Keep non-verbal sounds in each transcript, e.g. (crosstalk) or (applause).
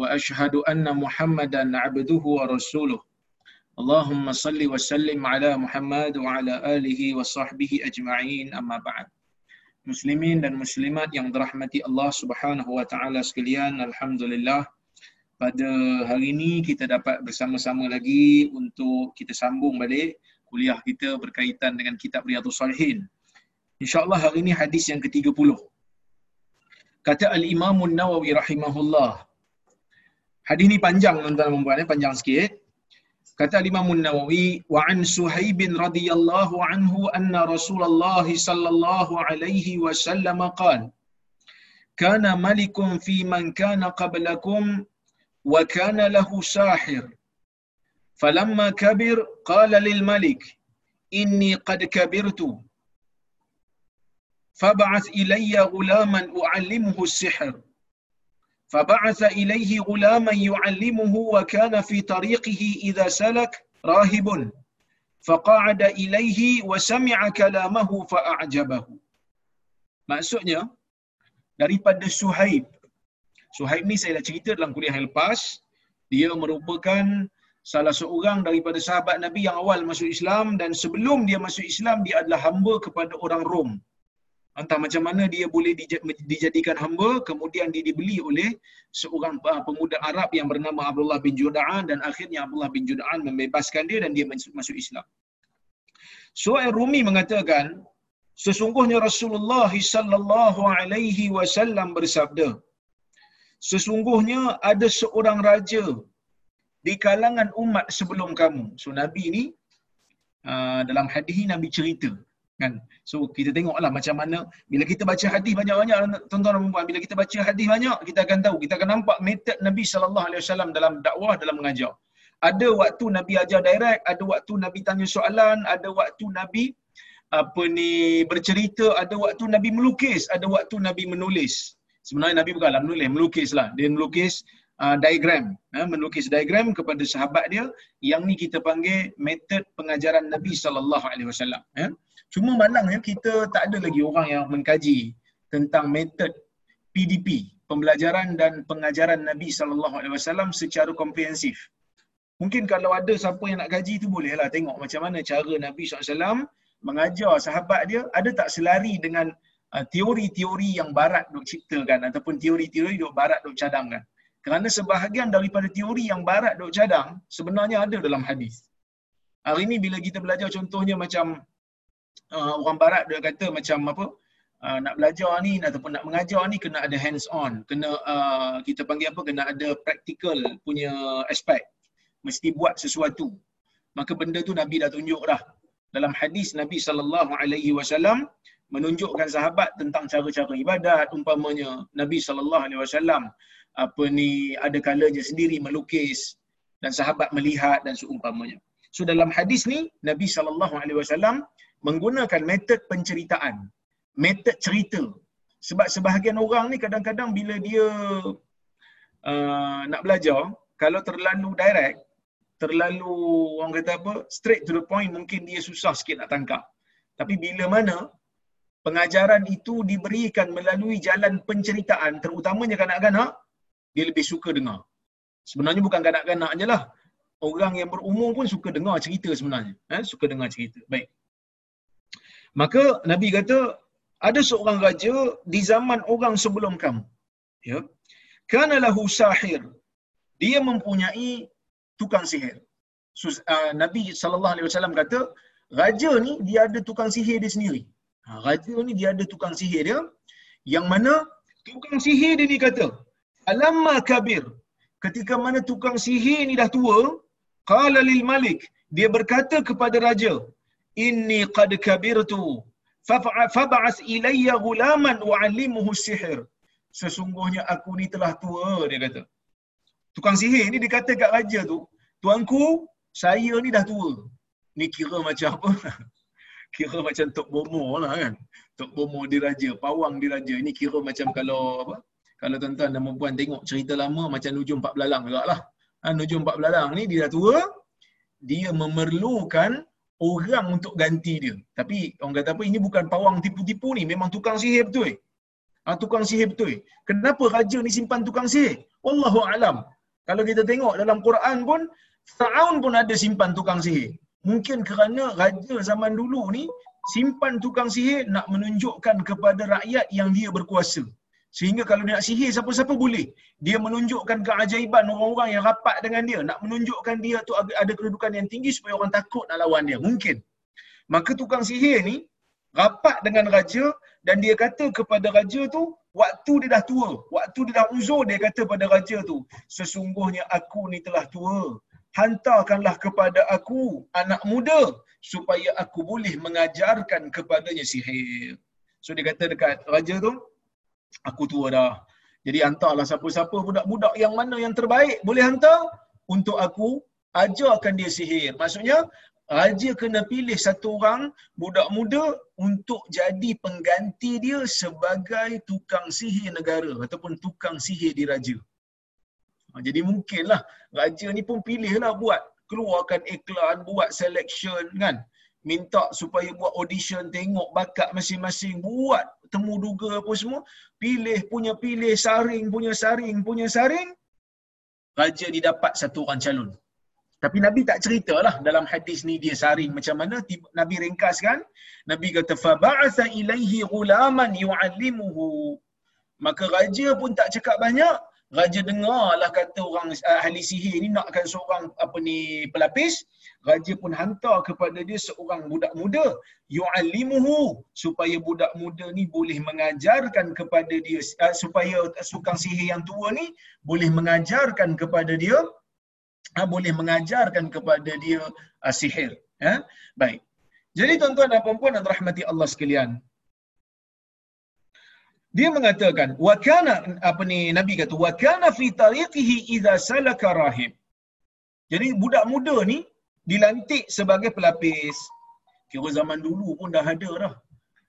واشهد ان محمدا عبده ورسوله اللهم صل وسلم على محمد وعلى اله وصحبه اجمعين اما بعد muslimin dan muslimat yang dirahmati Allah Subhanahu wa taala sekalian alhamdulillah pada hari ini kita dapat bersama-sama lagi untuk kita sambung balik kuliah kita berkaitan dengan kitab Riyadhus Salihin insyaallah hari ini hadis yang ke-30 kata al-Imam An-Nawawi rahimahullah hadis ni panjang tuan-tuan dan puan panjang sikit Kata Imam Nawawi wa an Suhaib radhiyallahu anhu anna Rasulullah sallallahu alaihi wasallam qala kana malikun fi man kana qablakum wa kana lahu sahir falamma kabir qala lil malik inni qad kabirtu فبعث إلي غلاما أعلمه السحر فبعث إليه غلاما يعلمه وكان في طريقه إذا سلك راهب فقعد إليه وسمع كلامه فأعجبه maksudnya daripada Suhaib Suhaib ni saya dah cerita dalam kuliah yang lepas dia merupakan salah seorang daripada sahabat Nabi yang awal masuk Islam dan sebelum dia masuk Islam dia adalah hamba kepada orang Rom entah macam mana dia boleh dijadikan hamba kemudian dia dibeli oleh seorang pemuda Arab yang bernama Abdullah bin Juda'an dan akhirnya Abdullah bin Juda'an membebaskan dia dan dia masuk Islam. Suhaib Rumi mengatakan sesungguhnya Rasulullah sallallahu alaihi wasallam bersabda sesungguhnya ada seorang raja di kalangan umat sebelum kamu. So Nabi ni dalam hadis Nabi cerita kan? So kita tengoklah macam mana bila kita baca hadis banyak-banyak tuan-tuan dan puan bila kita baca hadis banyak kita akan tahu kita akan nampak metod Nabi sallallahu alaihi wasallam dalam dakwah dalam mengajar. Ada waktu Nabi ajar direct ada waktu Nabi tanya soalan ada waktu Nabi apa ni bercerita ada waktu Nabi melukis ada waktu Nabi menulis. Sebenarnya Nabi bukanlah menulis melukislah dia melukis uh, diagram. Uh, melukis diagram kepada sahabat dia yang ni kita panggil metod pengajaran Nabi sallallahu alaihi wasallam ya Cuma malangnya kita tak ada lagi orang yang mengkaji tentang metod PDP, pembelajaran dan pengajaran Nabi sallallahu alaihi wasallam secara komprehensif. Mungkin kalau ada siapa yang nak kaji tu bolehlah tengok macam mana cara Nabi SAW mengajar sahabat dia ada tak selari dengan uh, teori-teori yang barat duk ciptakan ataupun teori-teori duk barat duk cadangkan. Kerana sebahagian daripada teori yang barat duk cadang sebenarnya ada dalam hadis. Hari ini bila kita belajar contohnya macam uh, orang barat dia kata macam apa? Uh, nak belajar ni ataupun nak mengajar ni kena ada hands on. Kena uh, kita panggil apa? Kena ada practical punya aspek mesti buat sesuatu. Maka benda tu nabi dah tunjuk dah dalam hadis nabi sallallahu alaihi wasallam menunjukkan sahabat tentang cara-cara ibadat. Umpamanya nabi sallallahu alaihi wasallam apa ni ada kalanya sendiri melukis dan sahabat melihat dan seumpamanya. So dalam hadis ni nabi sallallahu alaihi wasallam menggunakan metod penceritaan, metod cerita. Sebab sebahagian orang ni kadang-kadang bila dia uh, nak belajar, kalau terlalu direct, terlalu orang kata apa, straight to the point, mungkin dia susah sikit nak tangkap. Tapi bila mana pengajaran itu diberikan melalui jalan penceritaan, terutamanya kanak-kanak, dia lebih suka dengar. Sebenarnya bukan kanak-kanak je lah. Orang yang berumur pun suka dengar cerita sebenarnya. Eh? Suka dengar cerita. Baik. Maka Nabi kata ada seorang raja di zaman orang sebelum kamu. Ya. Kana lahu sahir. Dia mempunyai tukang sihir. So, uh, Nabi sallallahu alaihi wasallam kata raja ni dia ada tukang sihir dia sendiri. Ha, raja ni dia ada tukang sihir dia yang mana tukang sihir dia ni kata alamma kabir ketika mana tukang sihir ni dah tua qala lil malik dia berkata kepada raja inni qad kabirtu. Fab'ath ilayya ghulaman wa'allimuhu sihir. Sesungguhnya aku ni telah tua dia kata. Tukang sihir ni dia kata kat raja tu tuanku saya ni dah tua. Ni kira macam apa? (laughs) Kira macam tok bomo lah kan. Tok bomo di raja pawang di raja. Ini kira macam kalau apa? Kalau tuan-tuan dan puan tengok cerita lama macam nujum empat belalang juga lah ha, nujum empat belalang ni dia dah tua dia memerlukan orang untuk ganti dia. Tapi orang kata apa, ini bukan pawang tipu-tipu ni, memang tukang sihir betul. Ha, tukang sihir betul. Kenapa raja ni simpan tukang sihir? Wallahu alam. Kalau kita tengok dalam Quran pun, Fir'aun pun ada simpan tukang sihir. Mungkin kerana raja zaman dulu ni simpan tukang sihir nak menunjukkan kepada rakyat yang dia berkuasa. Sehingga kalau dia nak sihir siapa-siapa boleh. Dia menunjukkan keajaiban orang-orang yang rapat dengan dia. Nak menunjukkan dia tu ada kedudukan yang tinggi supaya orang takut nak lawan dia. Mungkin. Maka tukang sihir ni rapat dengan raja dan dia kata kepada raja tu waktu dia dah tua. Waktu dia dah uzur dia kata pada raja tu. Sesungguhnya aku ni telah tua. Hantarkanlah kepada aku anak muda supaya aku boleh mengajarkan kepadanya sihir. So dia kata dekat raja tu, aku tua dah. Jadi hantarlah siapa-siapa budak-budak yang mana yang terbaik boleh hantar untuk aku ajarkan dia sihir. Maksudnya raja kena pilih satu orang budak muda untuk jadi pengganti dia sebagai tukang sihir negara ataupun tukang sihir di raja. Ha, jadi mungkinlah raja ni pun pilihlah buat keluarkan iklan, buat selection kan minta supaya buat audition tengok bakat masing-masing buat temu duga apa semua pilih punya pilih saring punya saring punya saring raja didapat satu orang calon. Tapi nabi tak ceritalah dalam hadis ni dia saring macam mana nabi ringkaskan nabi kata ba'atha ilaihi ghulaman yu'allimuhu. Maka raja pun tak cakap banyak raja dengarlah kata orang uh, ahli sihir ni nakkan seorang apa ni pelapis. Raja pun hantar kepada dia seorang budak muda. Yu'allimuhu supaya budak muda ni boleh mengajarkan kepada dia uh, supaya tukang sihir yang tua ni boleh mengajarkan kepada dia uh, boleh mengajarkan kepada dia sihir baik. Jadi tuan-tuan dan puan-puan dan rahmati Allah sekalian dia mengatakan wa kana apa ni nabi kata wa kana fi tariqihi idza salaka rahib jadi budak muda ni dilantik sebagai pelapis. Kira zaman dulu pun dah ada dah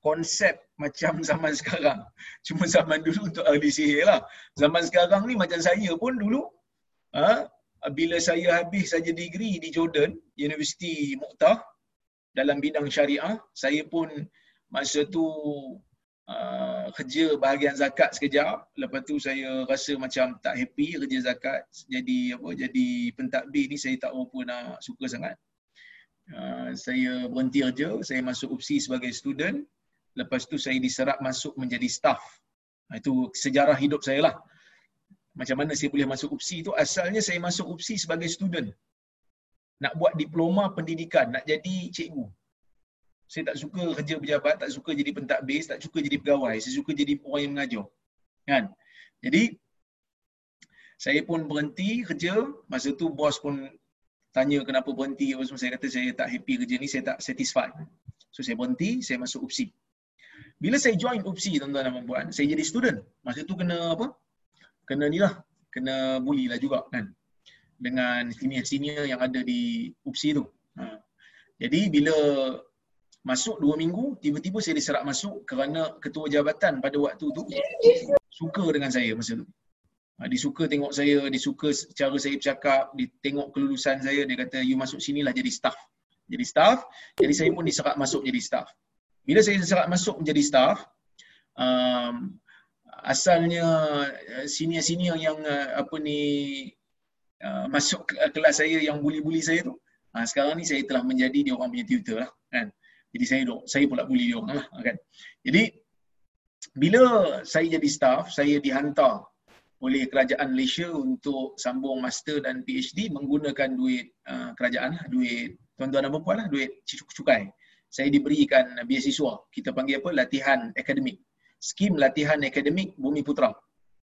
konsep macam (laughs) zaman sekarang. Cuma zaman dulu untuk ahli sihir lah. Zaman sekarang ni macam saya pun dulu ha, bila saya habis saja degree di Jordan Universiti Muqtah dalam bidang syariah saya pun masa tu uh, kerja bahagian zakat sekejap. Lepas tu saya rasa macam tak happy kerja zakat. Jadi apa jadi pentadbir ni saya tak berapa nak suka sangat. Uh, saya berhenti kerja saya masuk UPSI sebagai student. Lepas tu saya diserap masuk menjadi staff. Uh, itu sejarah hidup saya lah. Macam mana saya boleh masuk UPSI tu? Asalnya saya masuk UPSI sebagai student. Nak buat diploma pendidikan nak jadi cikgu saya tak suka kerja pejabat, tak suka jadi pentadbir, tak suka jadi pegawai, saya suka jadi orang yang mengajar. Kan? Jadi saya pun berhenti kerja, masa tu bos pun tanya kenapa berhenti semua, saya kata saya tak happy kerja ni, saya tak satisfied. So saya berhenti, saya masuk UPSI. Bila saya join UPSI tuan-tuan dan puan saya jadi student. Masa tu kena apa? Kena ni lah, kena bully lah juga kan. Dengan senior-senior yang ada di UPSI tu. Ha. Jadi bila masuk dua minggu, tiba-tiba saya diserap masuk kerana ketua jabatan pada waktu tu suka dengan saya masa tu. Ha, dia suka tengok saya, dia suka cara saya bercakap, dia tengok kelulusan saya, dia kata, you masuk sini lah jadi staff. Jadi staff, jadi saya pun diserap masuk jadi staff. Bila saya diserap masuk menjadi staff, um, asalnya uh, senior-senior yang uh, apa ni uh, masuk kelas saya yang bully-bully saya tu, uh, sekarang ni saya telah menjadi dia orang punya tutor lah. Kan? Jadi saya duk, saya pula bully dia orang lah kan. Jadi bila saya jadi staff, saya dihantar oleh kerajaan Malaysia untuk sambung master dan PhD menggunakan duit uh, kerajaan lah, duit tuan-tuan dan puan lah, duit cukai. Saya diberikan beasiswa. Kita panggil apa? Latihan akademik. Skim latihan akademik Bumi Putra.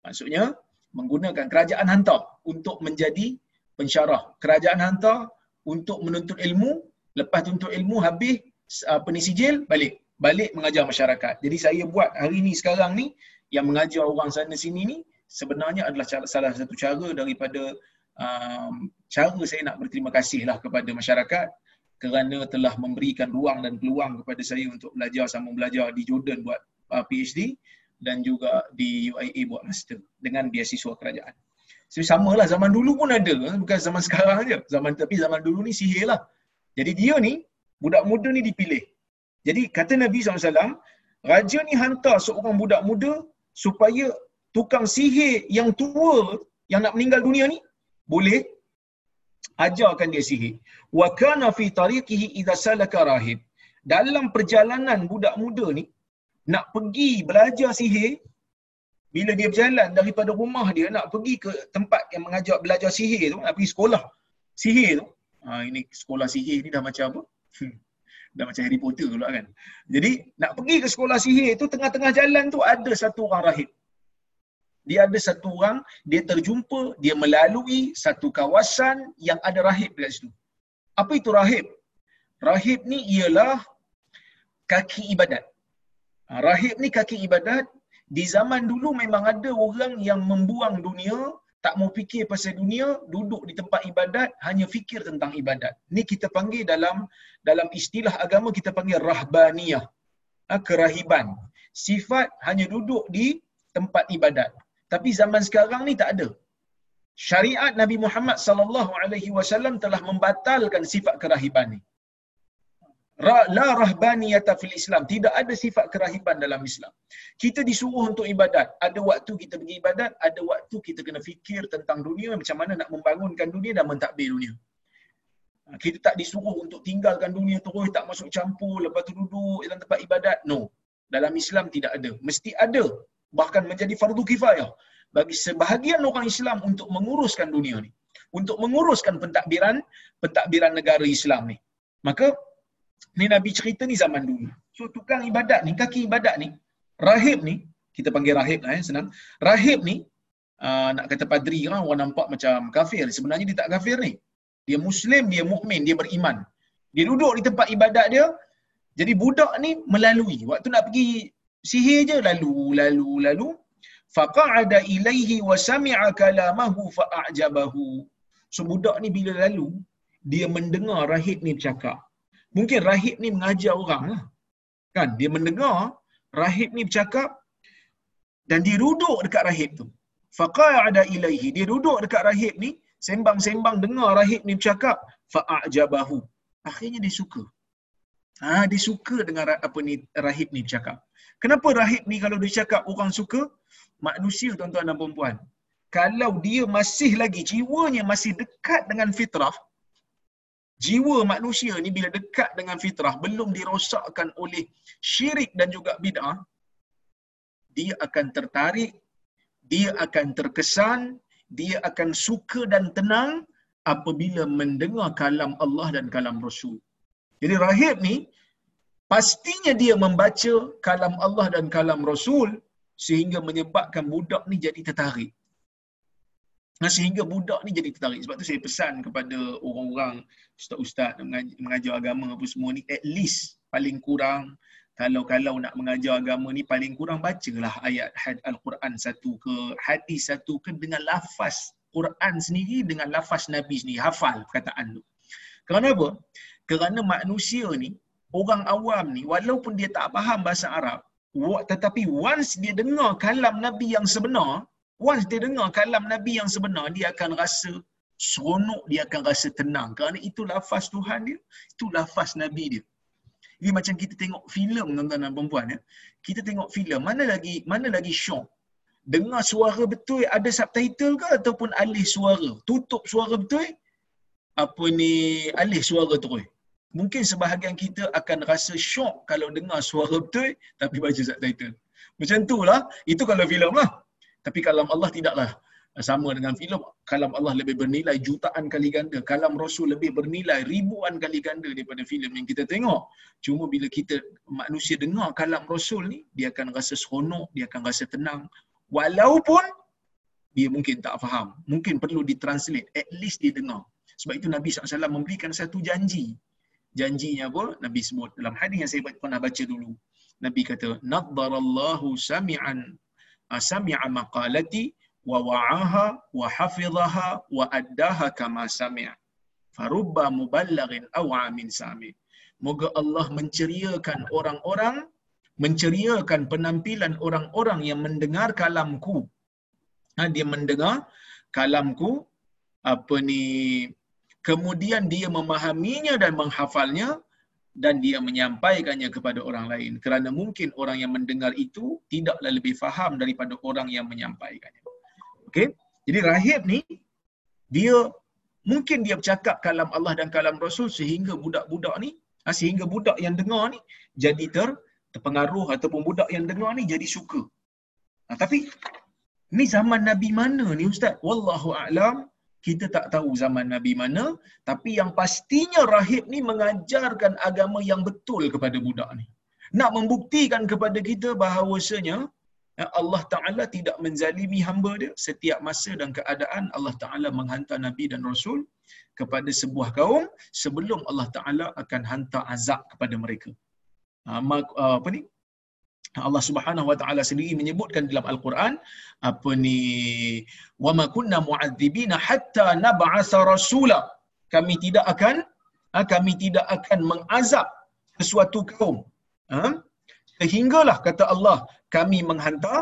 Maksudnya menggunakan kerajaan hantar untuk menjadi pensyarah. Kerajaan hantar untuk menuntut ilmu, lepas tuntut ilmu habis apa ni sijil balik balik mengajar masyarakat. Jadi saya buat hari ni sekarang ni yang mengajar orang sana sini ni sebenarnya adalah cara, salah satu cara daripada um, cara saya nak berterima kasih lah kepada masyarakat kerana telah memberikan ruang dan peluang kepada saya untuk belajar sambung belajar di Jordan buat uh, PhD dan juga di UIA buat master dengan beasiswa kerajaan. So, sama lah zaman dulu pun ada bukan zaman (laughs) sekarang aja. Zaman tapi zaman dulu ni sihir lah. Jadi dia ni budak muda ni dipilih. Jadi kata Nabi SAW, raja ni hantar seorang budak muda supaya tukang sihir yang tua yang nak meninggal dunia ni boleh ajarkan dia sihir. Wa kana fi tariqihi idza salaka rahib. Dalam perjalanan budak muda ni nak pergi belajar sihir bila dia berjalan daripada rumah dia nak pergi ke tempat yang mengajar belajar sihir tu, nak pergi sekolah sihir tu. Ha, ini sekolah sihir ni dah macam apa? (laughs) Dah macam Harry Potter pula kan. Jadi nak pergi ke sekolah sihir tu tengah-tengah jalan tu ada satu orang rahib. Dia ada satu orang, dia terjumpa, dia melalui satu kawasan yang ada rahib dekat situ. Apa itu rahib? Rahib ni ialah kaki ibadat. Ha, rahib ni kaki ibadat. Di zaman dulu memang ada orang yang membuang dunia, tak mau fikir pasal dunia, duduk di tempat ibadat, hanya fikir tentang ibadat. Ni kita panggil dalam dalam istilah agama kita panggil rahbaniyah. Ha, kerahiban. Sifat hanya duduk di tempat ibadat. Tapi zaman sekarang ni tak ada. Syariat Nabi Muhammad sallallahu alaihi wasallam telah membatalkan sifat kerahiban ni. La rahbaniyata fil Islam. Tidak ada sifat kerahiban dalam Islam. Kita disuruh untuk ibadat. Ada waktu kita pergi ibadat, ada waktu kita kena fikir tentang dunia, macam mana nak membangunkan dunia dan mentadbir dunia. Ha, kita tak disuruh untuk tinggalkan dunia terus, tak masuk campur, lepas tu duduk dalam tempat ibadat. No. Dalam Islam tidak ada. Mesti ada bahkan menjadi fardu kifayah bagi sebahagian orang Islam untuk menguruskan dunia ni untuk menguruskan pentadbiran pentadbiran negara Islam ni maka ni Nabi cerita ni zaman dulu. So tukang ibadat ni kaki ibadat ni rahib ni kita panggil rahib lah eh senang. Rahib ni uh, nak kata padri kan orang nampak macam kafir. Sebenarnya dia tak kafir ni. Dia muslim dia mukmin dia beriman. Dia duduk di tempat ibadat dia jadi budak ni melalui. Waktu nak pergi sihir je lalu lalu lalu faqa'ada ilaihi wa sami'a kalamahu fa'ajabahu. So budak ni bila lalu dia mendengar rahib ni bercakap mungkin rahib ni mengajar orang lah. Kan? Dia mendengar rahib ni bercakap dan dia duduk dekat rahib tu. Faqa'ada ilaihi. Dia duduk dekat rahib ni sembang-sembang dengar rahib ni bercakap fa'ajabahu. Akhirnya dia suka. Ha, dia suka dengan apa ni rahib ni bercakap. Kenapa rahib ni kalau dia cakap orang suka? Manusia tuan-tuan dan puan Kalau dia masih lagi, jiwanya masih dekat dengan fitrah, jiwa manusia ni bila dekat dengan fitrah, belum dirosakkan oleh syirik dan juga bid'ah, dia akan tertarik, dia akan terkesan, dia akan suka dan tenang apabila mendengar kalam Allah dan kalam Rasul. Jadi rahib ni pastinya dia membaca kalam Allah dan kalam Rasul sehingga menyebabkan budak ni jadi tertarik. Nah, sehingga budak ni jadi tertarik. Sebab tu saya pesan kepada orang-orang ustaz-ustaz mengajar agama apa semua ni at least paling kurang kalau-kalau nak mengajar agama ni paling kurang bacalah ayat Al-Quran satu ke hadis satu ke dengan lafaz Quran sendiri dengan lafaz Nabi sendiri hafal perkataan tu. Kerana apa? Kerana manusia ni, orang awam ni, walaupun dia tak faham bahasa Arab, tetapi once dia dengar kalam Nabi yang sebenar, once dia dengar kalam Nabi yang sebenar, dia akan rasa seronok, dia akan rasa tenang. Kerana itu lafaz Tuhan dia, itu lafaz Nabi dia. Ini macam kita tengok filem tuan-tuan dan perempuan ya. Kita tengok filem, mana lagi mana lagi syok? Dengar suara betul ada subtitle ke ataupun alih suara? Tutup suara betul? Apa ni alih suara terus? mungkin sebahagian kita akan rasa syok kalau dengar suara betul tapi baca subtitle. Macam tu lah, itu kalau filem lah. Tapi kalam Allah tidaklah sama dengan filem. Kalam Allah lebih bernilai jutaan kali ganda. Kalam Rasul lebih bernilai ribuan kali ganda daripada filem yang kita tengok. Cuma bila kita manusia dengar kalam Rasul ni, dia akan rasa seronok, dia akan rasa tenang. Walaupun dia mungkin tak faham. Mungkin perlu ditranslate. At least dia dengar. Sebab itu Nabi SAW memberikan satu janji janjinya apa Nabi sebut dalam hadis yang saya pernah baca dulu Nabi kata naddarallahu sami'an sami'a maqalati wa wa'aha wa hafizaha wa addaha kama sami'a. Farubba muballighin aw amin sami. Moga Allah menceriakan orang-orang menceriakan penampilan orang-orang yang mendengar kalamku. Ha, dia mendengar kalamku apa ni kemudian dia memahaminya dan menghafalnya dan dia menyampaikannya kepada orang lain kerana mungkin orang yang mendengar itu tidaklah lebih faham daripada orang yang menyampaikannya. Okey. Jadi rahib ni dia mungkin dia bercakap kalam Allah dan kalam Rasul sehingga budak-budak ni ha, sehingga budak yang dengar ni jadi ter terpengaruh ataupun budak yang dengar ni jadi suka. Ha, tapi ni zaman Nabi mana ni ustaz? Wallahu a'lam kita tak tahu zaman Nabi mana tapi yang pastinya rahib ni mengajarkan agama yang betul kepada budak ni. Nak membuktikan kepada kita bahawasanya Ya, Allah Ta'ala tidak menzalimi hamba dia setiap masa dan keadaan Allah Ta'ala menghantar Nabi dan Rasul kepada sebuah kaum sebelum Allah Ta'ala akan hantar azab kepada mereka. Ha, apa ni? Allah Subhanahu Wa Ta'ala sendiri menyebutkan dalam Al-Quran apa ni wa ma kunna mu'adzibina hatta nab'asa rasula. Kami tidak akan ha, kami tidak akan mengazab sesuatu kaum ha? sehinggalah kata Allah kami menghantar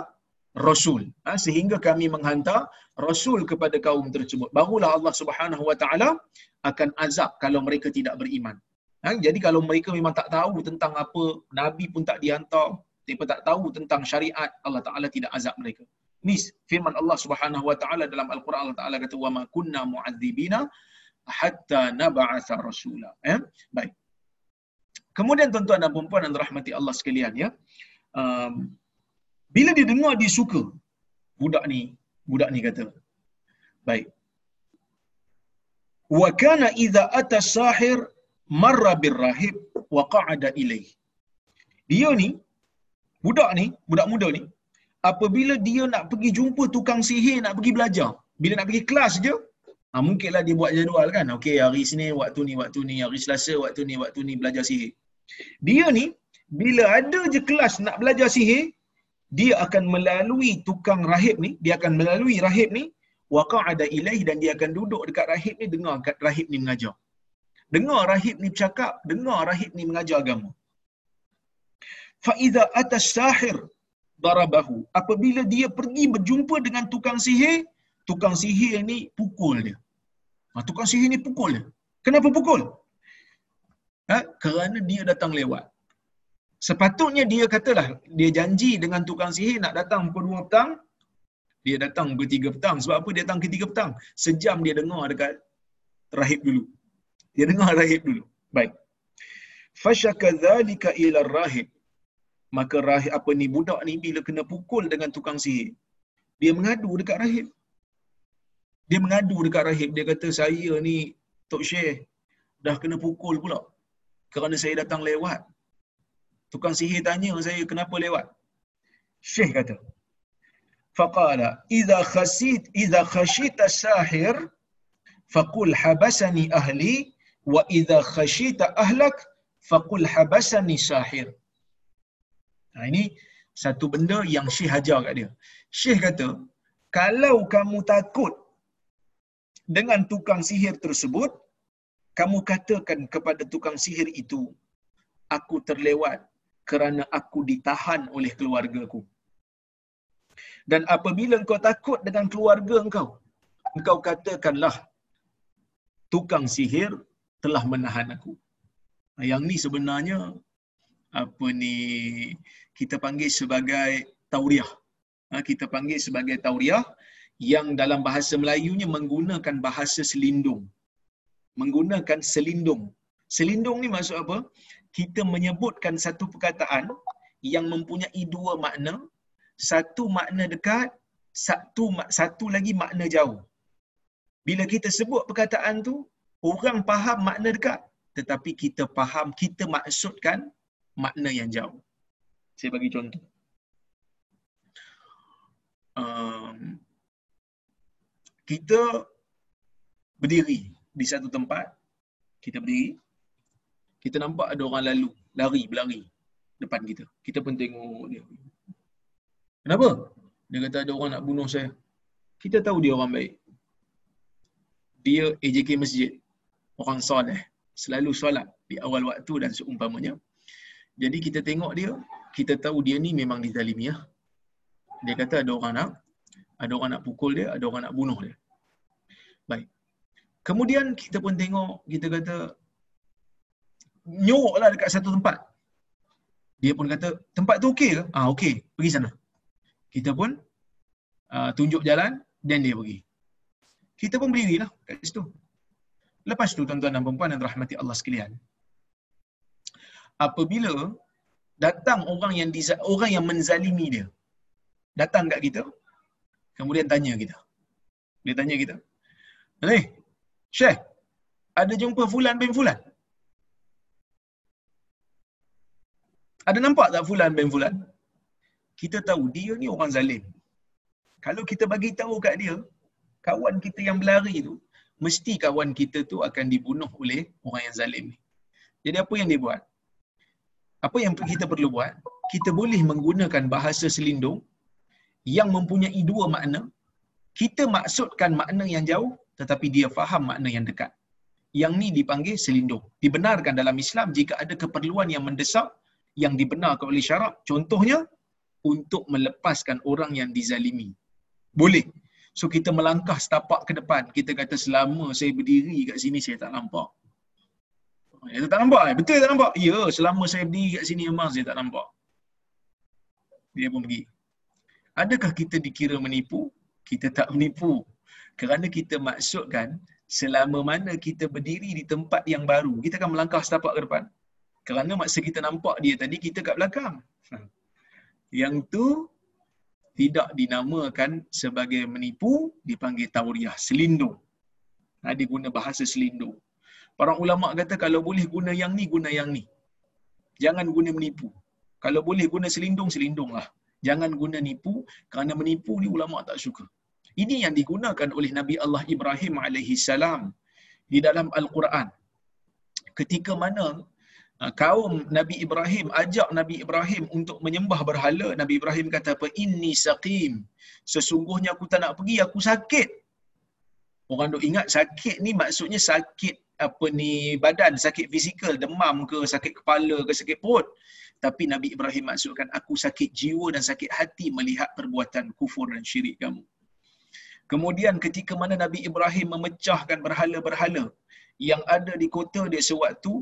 rasul ha, sehingga kami menghantar rasul kepada kaum tersebut. Barulah Allah Subhanahu wa taala akan azab kalau mereka tidak beriman jadi kalau mereka memang tak tahu tentang apa nabi pun tak dihantar mereka tak tahu tentang syariat Allah taala tidak azab mereka. Ni firman Allah Subhanahu wa taala dalam al-Quran Allah taala kata wa ma kunna mu'adzibina hatta nab'atha rasula. Eh? Baik. Kemudian tuan-tuan dan puan-puan dan rahmati Allah sekalian ya. Um, bila dia dengar dia suka budak ni budak ni kata baik. Wa kana idza ata sahir marra birrahib wa qa'ada ilaih dia ni budak ni budak muda ni apabila dia nak pergi jumpa tukang sihir nak pergi belajar bila nak pergi kelas je ha, mungkinlah dia buat jadual kan. Okey hari Isnin waktu ni waktu ni hari Selasa waktu ni waktu ni belajar sihir. Dia ni bila ada je kelas nak belajar sihir dia akan melalui tukang rahib ni dia akan melalui rahib ni waqa'ada ilaih dan dia akan duduk dekat rahib ni dengar rahib ni mengajar. Dengar rahib ni bercakap dengar rahib ni mengajar agama fa iza ata sahir darabahu. Apabila dia pergi berjumpa dengan tukang sihir tukang sihir ni pukul dia. Ha, tukang sihir ni pukul dia. Kenapa pukul? Ha? kerana dia datang lewat. Sepatutnya dia katalah dia janji dengan tukang sihir nak datang pukul 2 petang dia datang pukul 3 petang. Sebab apa? Dia datang ke 3 petang. Sejam dia dengar dekat rahib dulu. Dia dengar rahib dulu. Baik. Fashaka dhalika ila rahib maka rahib apa ni budak ni bila kena pukul dengan tukang sihir dia mengadu dekat rahib dia mengadu dekat rahib dia kata saya ni tok syekh dah kena pukul pula kerana saya datang lewat Tukang sihir tanya saya kenapa lewat. Syekh kata. Faqala idza khasit idza khashita sahir faqul habasani ahli wa idza khashita ahlak faqul habasani sahir. Nah ini satu benda yang Syekh ajar kat dia. Syekh kata, kalau kamu takut dengan tukang sihir tersebut, kamu katakan kepada tukang sihir itu, aku terlewat kerana aku ditahan oleh keluargaku. Dan apabila engkau takut dengan keluarga engkau, engkau katakanlah tukang sihir telah menahan aku. Yang ni sebenarnya apa ni kita panggil sebagai tauriah. Ha, kita panggil sebagai tauriah yang dalam bahasa Melayunya menggunakan bahasa selindung. Menggunakan selindung. Selindung ni maksud apa? kita menyebutkan satu perkataan yang mempunyai dua makna, satu makna dekat, satu satu lagi makna jauh. Bila kita sebut perkataan tu, orang faham makna dekat, tetapi kita faham kita maksudkan makna yang jauh. Saya bagi contoh. Um, kita berdiri di satu tempat, kita berdiri, kita nampak ada orang lalu, lari, berlari depan kita. Kita pun tengok dia. Kenapa? Dia kata ada orang nak bunuh saya. Kita tahu dia orang baik. Dia AJK Masjid. Orang soleh. Selalu solat di awal waktu dan seumpamanya. Jadi kita tengok dia, kita tahu dia ni memang dizalimi ya. Dia kata ada orang nak ada orang nak pukul dia, ada orang nak bunuh dia. Baik. Kemudian kita pun tengok, kita kata nyoroklah dekat satu tempat. Dia pun kata, tempat tu okey ke? Ah okey, pergi sana. Kita pun uh, tunjuk jalan dan dia pergi. Kita pun berdirilah kat situ. Lepas tu tuan-tuan dan puan yang rahmati Allah sekalian. Apabila datang orang yang diza, orang yang menzalimi dia. Datang kat kita, kemudian tanya kita. Dia tanya kita, "Eh, Syekh, ada jumpa fulan bin fulan?" Ada nampak tak fulan bin fulan? Kita tahu dia ni orang zalim. Kalau kita bagi tahu kat dia, kawan kita yang berlari tu, mesti kawan kita tu akan dibunuh oleh orang yang zalim ni. Jadi apa yang dia buat? Apa yang kita perlu buat? Kita boleh menggunakan bahasa selindung yang mempunyai dua makna. Kita maksudkan makna yang jauh tetapi dia faham makna yang dekat. Yang ni dipanggil selindung. Dibenarkan dalam Islam jika ada keperluan yang mendesak yang dibenarkan oleh syarak. Contohnya, untuk melepaskan orang yang dizalimi. Boleh. So kita melangkah setapak ke depan. Kita kata selama saya berdiri kat sini saya tak nampak. Ya, tak nampak eh? Betul tak nampak? Ya, selama saya berdiri kat sini memang saya tak nampak. Dia pun pergi. Adakah kita dikira menipu? Kita tak menipu. Kerana kita maksudkan selama mana kita berdiri di tempat yang baru, kita akan melangkah setapak ke depan. Kerana masa kita nampak dia tadi, kita kat belakang. (laughs) Yang tu tidak dinamakan sebagai menipu, dipanggil tauriah, selindung. Dia guna bahasa selindung. Para ulama kata kalau boleh guna yang ni, guna yang ni. Jangan guna menipu. Kalau boleh guna selindung, selindunglah. Jangan guna nipu, kerana menipu ni ulama tak suka. Ini yang digunakan oleh Nabi Allah Ibrahim alaihi salam di dalam Al-Quran. Ketika mana Ha, kaum Nabi Ibrahim ajak Nabi Ibrahim untuk menyembah berhala Nabi Ibrahim kata apa inni saqim sesungguhnya aku tak nak pergi aku sakit orang dok ingat sakit ni maksudnya sakit apa ni badan sakit fizikal demam ke sakit kepala ke sakit perut. Tapi Nabi Ibrahim maksudkan aku sakit jiwa dan sakit hati melihat perbuatan kufur dan syirik kamu. Kemudian ketika mana Nabi Ibrahim memecahkan berhala-berhala yang ada di kota dia sewaktu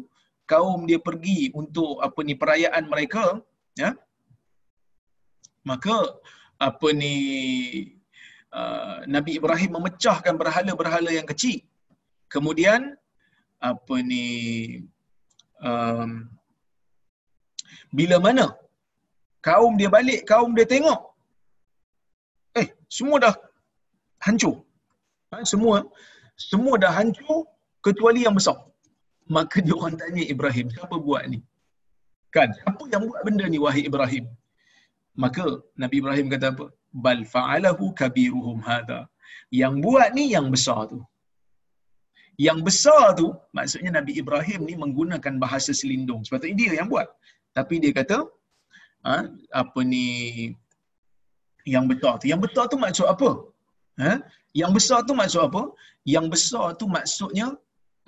kaum dia pergi untuk apa ni perayaan mereka ya. Maka apa ni uh, Nabi Ibrahim memecahkan berhala-berhala yang kecil. Kemudian apa ni um, bila mana kaum dia balik kaum dia tengok eh semua dah hancur ha, semua semua dah hancur kecuali yang besar Maka dia orang tanya Ibrahim, siapa buat ni? Kan? Apa yang buat benda ni wahai Ibrahim? Maka Nabi Ibrahim kata apa? Bal fa'alahu kabiruhum hadha. Yang buat ni yang besar tu. Yang besar tu maksudnya Nabi Ibrahim ni menggunakan bahasa selindung. Sepatutnya dia yang buat. Tapi dia kata ha, apa ni yang besar tu. Yang besar tu maksud apa? Ha? Yang besar tu maksud apa? Yang besar tu maksudnya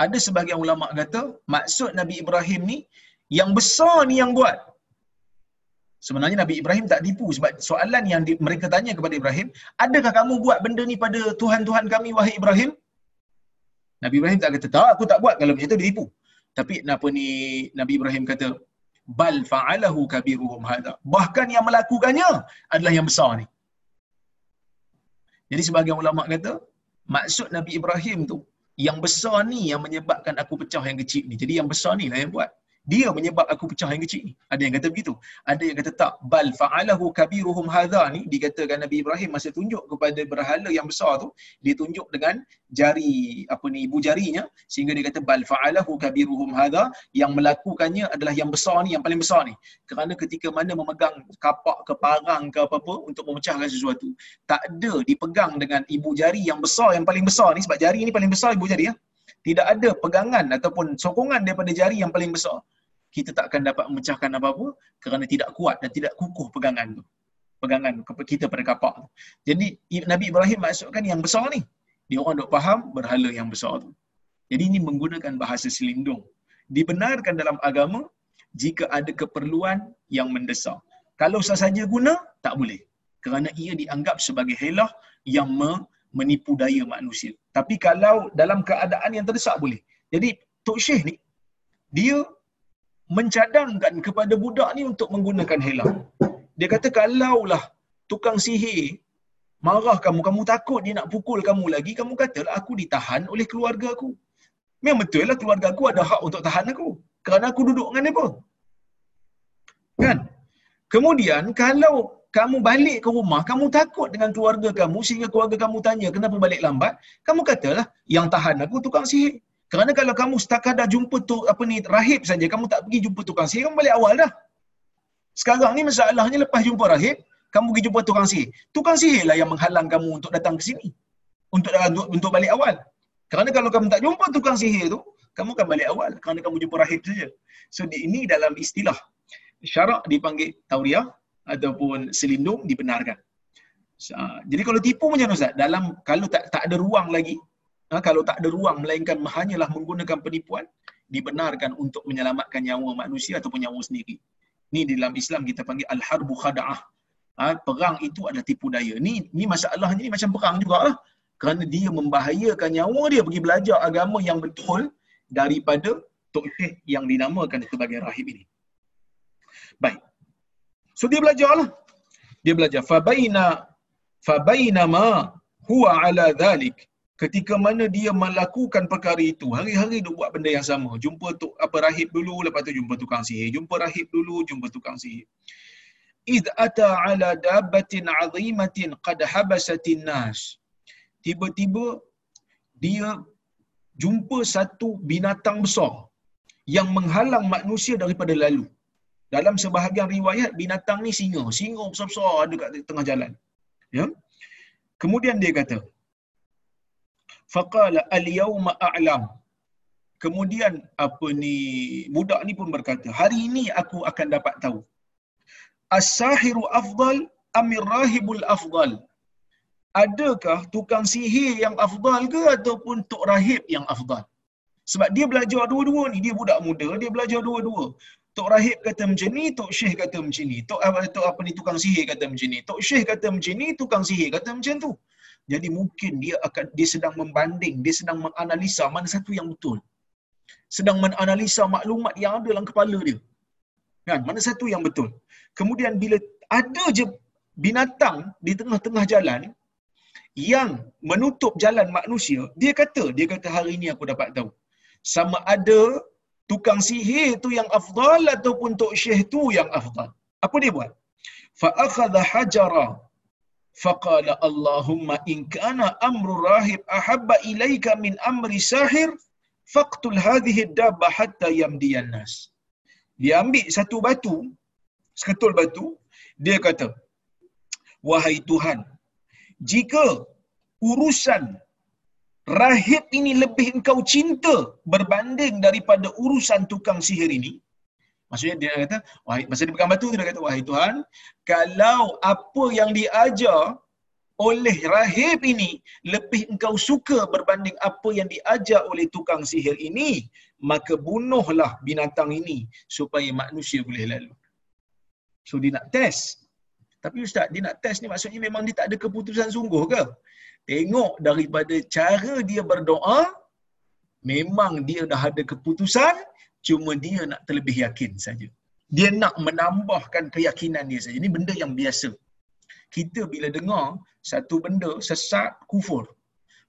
ada sebahagian ulama kata maksud Nabi Ibrahim ni yang besar ni yang buat. Sebenarnya Nabi Ibrahim tak tipu sebab soalan yang di, mereka tanya kepada Ibrahim, adakah kamu buat benda ni pada Tuhan-Tuhan kami wahai Ibrahim? Nabi Ibrahim tak kata, tak aku tak buat kalau macam tu dia tipu. Tapi apa ni Nabi Ibrahim kata, bal fa'alahu kabiruhum hadha. Bahkan yang melakukannya adalah yang besar ni. Jadi sebagian ulama kata, maksud Nabi Ibrahim tu yang besar ni yang menyebabkan aku pecah yang kecil ni. Jadi yang besar ni lah yang buat dia menyebab aku pecah yang kecil ni. Ada yang kata begitu. Ada yang kata tak. Bal fa'alahu kabiruhum hadha ni dikatakan Nabi Ibrahim masa tunjuk kepada berhala yang besar tu, dia tunjuk dengan jari apa ni ibu jarinya sehingga dia kata bal fa'alahu kabiruhum hadha yang melakukannya adalah yang besar ni yang paling besar ni. Kerana ketika mana memegang kapak ke parang ke apa-apa untuk memecahkan sesuatu, tak ada dipegang dengan ibu jari yang besar yang paling besar ni sebab jari ni paling besar ibu jari ya. Tidak ada pegangan ataupun sokongan daripada jari yang paling besar kita tak akan dapat memecahkan apa-apa kerana tidak kuat dan tidak kukuh pegangan tu. Pegangan kita pada kapak tu. Jadi Nabi Ibrahim maksudkan yang besar ni. Dia orang dok faham berhala yang besar tu. Jadi ini menggunakan bahasa selindung. Dibenarkan dalam agama jika ada keperluan yang mendesak. Kalau sahaja guna, tak boleh. Kerana ia dianggap sebagai helah yang menipu daya manusia. Tapi kalau dalam keadaan yang terdesak boleh. Jadi Tok Syekh ni, dia mencadangkan kepada budak ni untuk menggunakan helah. Dia kata kalaulah tukang sihir marah kamu, kamu takut dia nak pukul kamu lagi, kamu katalah aku ditahan oleh keluarga aku. Memang betul lah keluarga aku ada hak untuk tahan aku. Kerana aku duduk dengan dia Kan? Kemudian kalau kamu balik ke rumah, kamu takut dengan keluarga kamu sehingga keluarga kamu tanya kenapa balik lambat, kamu katalah yang tahan aku tukang sihir. Kerana kalau kamu setakat dah jumpa tu apa ni rahib saja, kamu tak pergi jumpa tukang sihir, kamu balik awal dah. Sekarang ni masalahnya lepas jumpa rahib, kamu pergi jumpa tukang sihir. Tukang sihir lah yang menghalang kamu untuk datang ke sini. Untuk, untuk untuk balik awal. Kerana kalau kamu tak jumpa tukang sihir tu, kamu akan balik awal kerana kamu jumpa rahib saja. So di ini dalam istilah syarak dipanggil tauriah ataupun selindung dibenarkan. Jadi kalau tipu macam Ustaz? Dalam kalau tak tak ada ruang lagi, ha, kalau tak ada ruang melainkan hanyalah menggunakan penipuan, dibenarkan untuk menyelamatkan nyawa manusia ataupun nyawa sendiri. Ni dalam Islam kita panggil al-harbu khada'ah. Ha, perang itu adalah tipu daya. Ni ni masalahnya ni macam perang jugalah. Kerana dia membahayakan nyawa dia pergi belajar agama yang betul daripada Tok Syekh yang dinamakan sebagai rahib ini. Baik. So dia belajarlah. Dia belajar. Fabaina fabaina ma huwa ala dhalik. Ketika mana dia melakukan perkara itu, hari-hari dia buat benda yang sama. Jumpa tu apa rahib dulu, lepas tu jumpa tukang sihir. Jumpa rahib dulu, jumpa tukang sihir. Id ata ala dabbatin azimatin qad habasatin nas. Tiba-tiba dia jumpa satu binatang besar yang menghalang manusia daripada lalu. Dalam sebahagian riwayat binatang ni singa, singa besar-besar ada kat tengah jalan. Ya. Kemudian dia kata, faqala al-yawma a'lam. Kemudian apa ni budak ni pun berkata, hari ini aku akan dapat tahu. As-sahiru afdal amir rahibul afdal? Adakah tukang sihir yang afdal ke ataupun tok rahib yang afdal? Sebab dia belajar dua-dua ni, dia budak muda, dia belajar dua-dua. Tok Rahib kata macam ni, Tok Syekh kata macam ni. Tok Tok apa ni tukang sihir kata macam ni. Tok Syekh kata macam ni, tukang sihir kata macam tu. Jadi mungkin dia akan dia sedang membanding, dia sedang menganalisa mana satu yang betul. Sedang menganalisa maklumat yang ada dalam kepala dia. Kan? Mana satu yang betul. Kemudian bila ada je binatang di tengah-tengah jalan yang menutup jalan manusia, dia kata, dia kata hari ini aku dapat tahu. Sama ada tukang sihir tu yang afdal ataupun tok syekh tu yang afdal. Apa dia buat? Fa akhadha hajara faqala Allahumma in kana amru rahib ahabba ilaika min amri sahir faqtul hadhihi dabba hatta yamdiyan nas. Dia ambil satu batu, seketul batu, dia kata, Wahai Tuhan, jika urusan rahib ini lebih engkau cinta berbanding daripada urusan tukang sihir ini. Maksudnya dia kata, wahai masa dia pegang batu dia kata, wahai Tuhan, kalau apa yang diajar oleh rahib ini lebih engkau suka berbanding apa yang diajar oleh tukang sihir ini, maka bunuhlah binatang ini supaya manusia boleh lalu. So dia nak test. Tapi ustaz, dia nak test ni maksudnya memang dia tak ada keputusan sungguh ke? tengok daripada cara dia berdoa memang dia dah ada keputusan cuma dia nak terlebih yakin saja. Dia nak menambahkan keyakinan dia saja. Ini benda yang biasa. Kita bila dengar satu benda sesat kufur.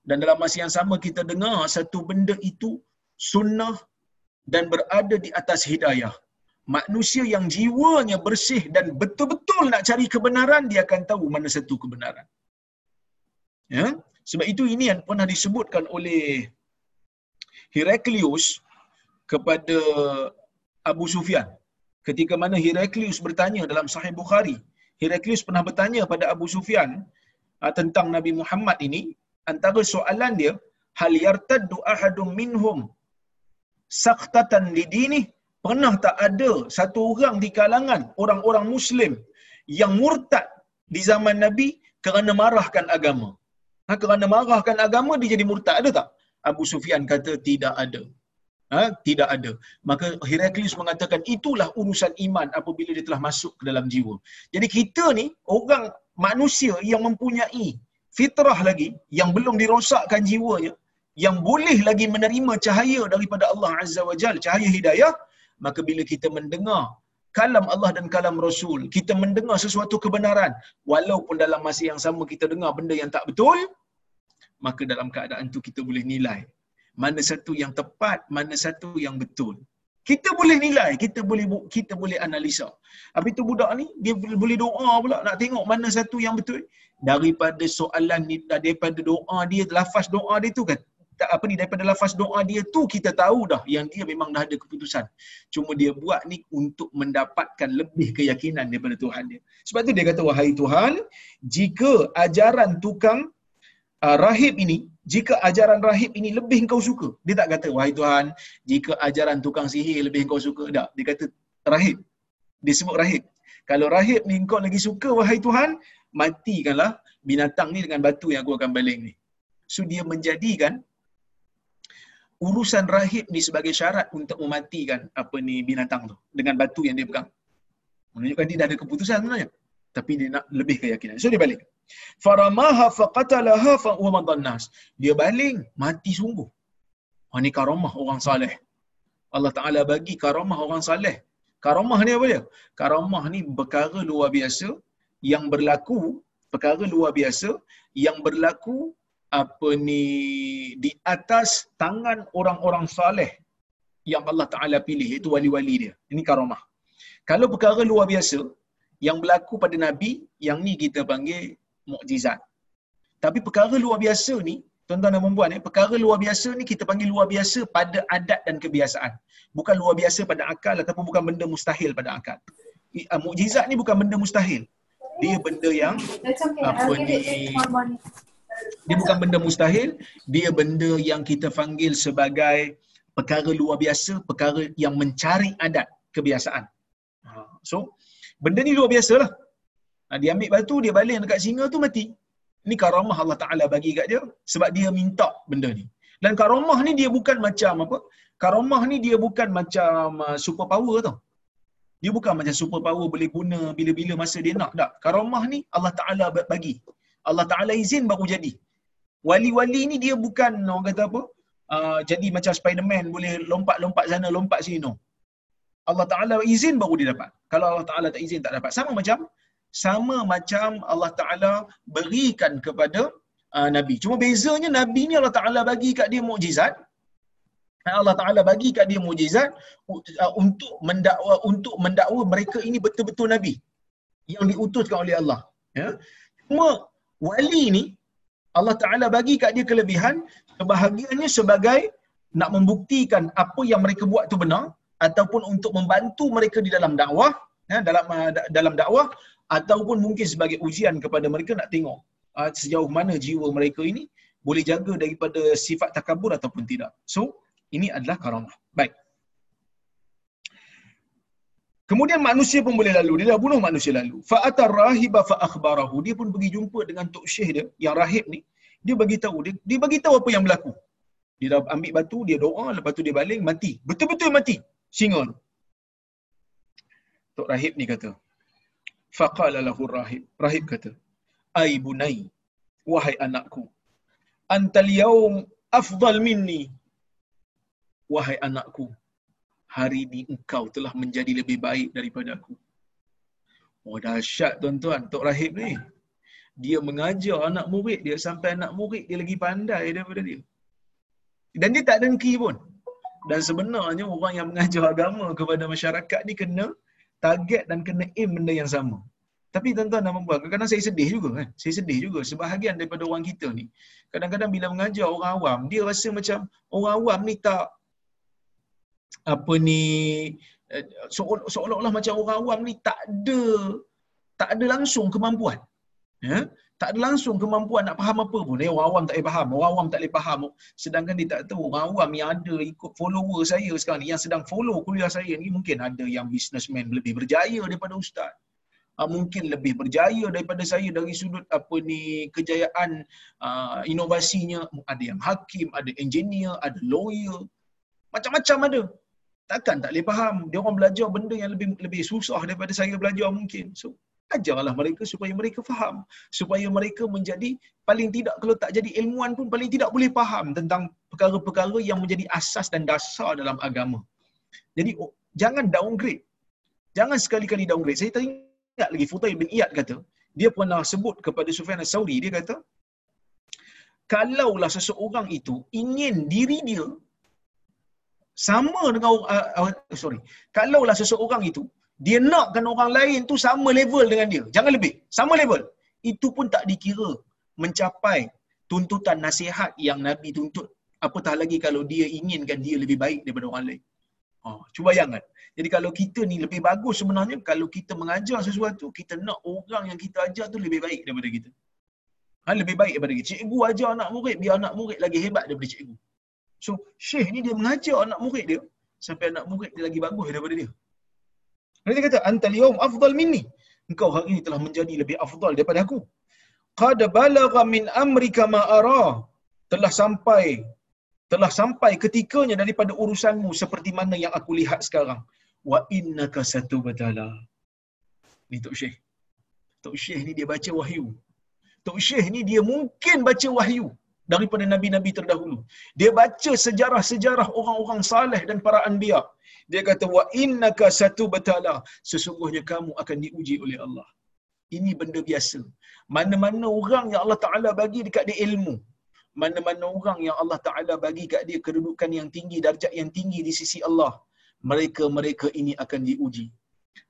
Dan dalam masa yang sama kita dengar satu benda itu sunnah dan berada di atas hidayah. Manusia yang jiwanya bersih dan betul-betul nak cari kebenaran dia akan tahu mana satu kebenaran. Ya? Sebab itu ini yang pernah disebutkan oleh Heraklius kepada Abu Sufyan. Ketika mana Heraklius bertanya dalam Sahih Bukhari, Heraklius pernah bertanya pada Abu Sufyan uh, tentang Nabi Muhammad ini, antara soalan dia, hal yartaddu ahadum minhum saqtatan lidini pernah tak ada satu orang di kalangan orang-orang muslim yang murtad di zaman Nabi kerana marahkan agama? Ha, kerana marahkan agama dia jadi murtad ada tak? Abu Sufyan kata tidak ada ha, tidak ada. Maka Heraklius mengatakan itulah urusan iman apabila dia telah masuk ke dalam jiwa. Jadi kita ni orang manusia yang mempunyai fitrah lagi yang belum dirosakkan jiwanya yang boleh lagi menerima cahaya daripada Allah Azza wa Jal, cahaya hidayah, maka bila kita mendengar kalam Allah dan kalam Rasul, kita mendengar sesuatu kebenaran, walaupun dalam masa yang sama kita dengar benda yang tak betul, maka dalam keadaan tu kita boleh nilai mana satu yang tepat, mana satu yang betul. Kita boleh nilai, kita boleh kita boleh analisa. Habis tu budak ni dia boleh doa pula nak tengok mana satu yang betul. Daripada soalan ni daripada doa dia lafaz doa dia tu kan tak apa ni daripada lafaz doa dia tu kita tahu dah yang dia memang dah ada keputusan. Cuma dia buat ni untuk mendapatkan lebih keyakinan daripada Tuhan dia. Sebab tu dia kata wahai Tuhan, jika ajaran tukang uh, rahib ini, jika ajaran rahib ini lebih engkau suka. Dia tak kata wahai Tuhan, jika ajaran tukang sihir lebih engkau suka. Tak, dia kata rahib. Dia sebut rahib. Kalau rahib ni engkau lagi suka wahai Tuhan, matikanlah binatang ni dengan batu yang aku akan baling ni. So dia menjadikan urusan rahib ni sebagai syarat untuk mematikan apa ni binatang tu dengan batu yang dia pegang. Menunjukkan dia dah ada keputusan sebenarnya. Tapi dia nak lebih keyakinan. So dia balik. Faramaha faqatalaha fa huwa. Dia baling mati sungguh. Oh, ni karamah orang saleh. Allah Taala bagi karamah orang saleh. Karamah ni apa dia? Karamah ni perkara luar biasa yang berlaku, perkara luar biasa yang berlaku apa ni di atas tangan orang-orang saleh yang Allah Taala pilih itu wali-wali dia. Ini karamah. Kalau perkara luar biasa yang berlaku pada nabi, yang ni kita panggil mukjizat. Tapi perkara luar biasa ni, tuan-tuan dan puan eh, perkara luar biasa ni kita panggil luar biasa pada adat dan kebiasaan. Bukan luar biasa pada akal ataupun bukan benda mustahil pada akal. Uh, mukjizat ni bukan benda mustahil. Dia benda yang apa ni dia bukan benda mustahil, dia benda yang kita panggil sebagai perkara luar biasa, perkara yang mencari adat kebiasaan. Ha, so, benda ni luar biasa lah. Ha, dia ambil batu, dia baling dekat singa tu mati. Ini karamah Allah Ta'ala bagi kat dia sebab dia minta benda ni. Dan karamah ni dia bukan macam apa? Karamah ni dia bukan macam uh, super power tau. Dia bukan macam super power boleh guna bila-bila masa dia nak. Tak. Karamah ni Allah Ta'ala bagi. Allah Ta'ala izin baru jadi. Wali-wali ni dia bukan orang kata apa? Uh, jadi macam Spiderman boleh lompat-lompat sana, lompat sini. No. Allah Ta'ala izin baru dia dapat. Kalau Allah Ta'ala tak izin tak dapat. Sama macam sama macam Allah Taala berikan kepada uh, nabi. Cuma bezanya nabi ni Allah Taala bagi kat dia mukjizat. Allah Taala bagi kat dia mukjizat uh, untuk mendakwa untuk mendakwa mereka ini betul-betul nabi yang diutuskan oleh Allah. Ya. Cuma wali ni Allah Taala bagi kat dia kelebihan kebahagiaannya sebagai nak membuktikan apa yang mereka buat tu benar ataupun untuk membantu mereka di dalam dakwah ya, dalam uh, dalam dakwah ataupun mungkin sebagai ujian kepada mereka nak tengok uh, sejauh mana jiwa mereka ini boleh jaga daripada sifat takabur ataupun tidak. So, ini adalah karamah. Baik. Kemudian manusia pun boleh lalu. Dia dah bunuh manusia lalu. Fa'atar rahiba fa'akhbarahu. Dia pun pergi jumpa dengan Tok Syekh dia, yang rahib ni. Dia bagi tahu dia, dia bagi tahu apa yang berlaku. Dia dah ambil batu, dia doa, lepas tu dia baling, mati. Betul-betul mati. Singa tu. Tok rahib ni kata, Faqala lahu rahib. Rahib kata, Ay bunai, wahai anakku, antal yaum afdal minni. Wahai anakku, hari ini engkau telah menjadi lebih baik daripada aku. Oh dahsyat tuan-tuan, Tok Rahib ni. Dia mengajar anak murid dia sampai anak murid dia lagi pandai daripada dia. Dan dia tak dengki pun. Dan sebenarnya orang yang mengajar agama kepada masyarakat ni kena target dan kena aim benda yang sama. Tapi tuan-tuan dan puan kadang-kadang saya sedih juga kan. Saya sedih juga sebahagian daripada orang kita ni. Kadang-kadang bila mengajar orang awam, dia rasa macam orang awam ni tak apa ni eh, seolah-olah macam orang awam ni tak ada tak ada langsung kemampuan. Ya? Tak ada langsung kemampuan nak faham apa pun. Eh, orang awam tak boleh faham. Orang awam tak boleh faham. Sedangkan dia tak tahu. Orang awam yang ada ikut follower saya sekarang ni. Yang sedang follow kuliah saya ni. Mungkin ada yang businessman lebih berjaya daripada ustaz. Uh, mungkin lebih berjaya daripada saya dari sudut apa ni kejayaan uh, inovasinya ada yang hakim ada engineer ada lawyer macam-macam ada takkan tak boleh faham dia orang belajar benda yang lebih lebih susah daripada saya belajar mungkin so ajarlah mereka supaya mereka faham supaya mereka menjadi paling tidak kalau tak jadi ilmuwan pun paling tidak boleh faham tentang perkara-perkara yang menjadi asas dan dasar dalam agama jadi jangan downgrade. Jangan sekali-kali downgrade. Saya teringat lagi Futai bin Iyad kata, dia pernah sebut kepada Sufyan As-Sauri, dia kata, kalaulah seseorang itu ingin diri dia sama dengan uh, uh, sorry kalaulah seseorang itu dia nakkan orang lain tu sama level dengan dia. Jangan lebih. Sama level. Itu pun tak dikira mencapai tuntutan nasihat yang nabi tuntut. Apatah lagi kalau dia inginkan dia lebih baik daripada orang lain? Oh, cuba bayangkan. Jadi kalau kita ni lebih bagus sebenarnya kalau kita mengajar sesuatu kita nak orang yang kita ajar tu lebih baik daripada kita. Ha, lebih baik daripada kita. Cikgu ajar anak murid biar anak murid lagi hebat daripada cikgu. So, Syekh ni dia mengajar anak murid dia sampai anak murid dia lagi bagus daripada dia. Dia kata, "Anta al-yawm afdal minni." Engkau hari ini telah menjadi lebih afdal daripada aku. Qad balagha min amrika ma ara. Telah sampai telah sampai ketikanya daripada urusanmu seperti mana yang aku lihat sekarang. Wa innaka satubtala. Ni Tok Syekh. Tok Syekh ni dia baca wahyu. Tok Syekh ni dia mungkin baca wahyu daripada nabi-nabi terdahulu. Dia baca sejarah-sejarah orang-orang saleh dan para anbiya. Dia kata wa innaka satubtala, sesungguhnya kamu akan diuji oleh Allah. Ini benda biasa. Mana-mana orang yang Allah Taala bagi dekat dia ilmu, mana-mana orang yang Allah Taala bagi kat dia kedudukan yang tinggi, darjat yang tinggi di sisi Allah, mereka-mereka ini akan diuji.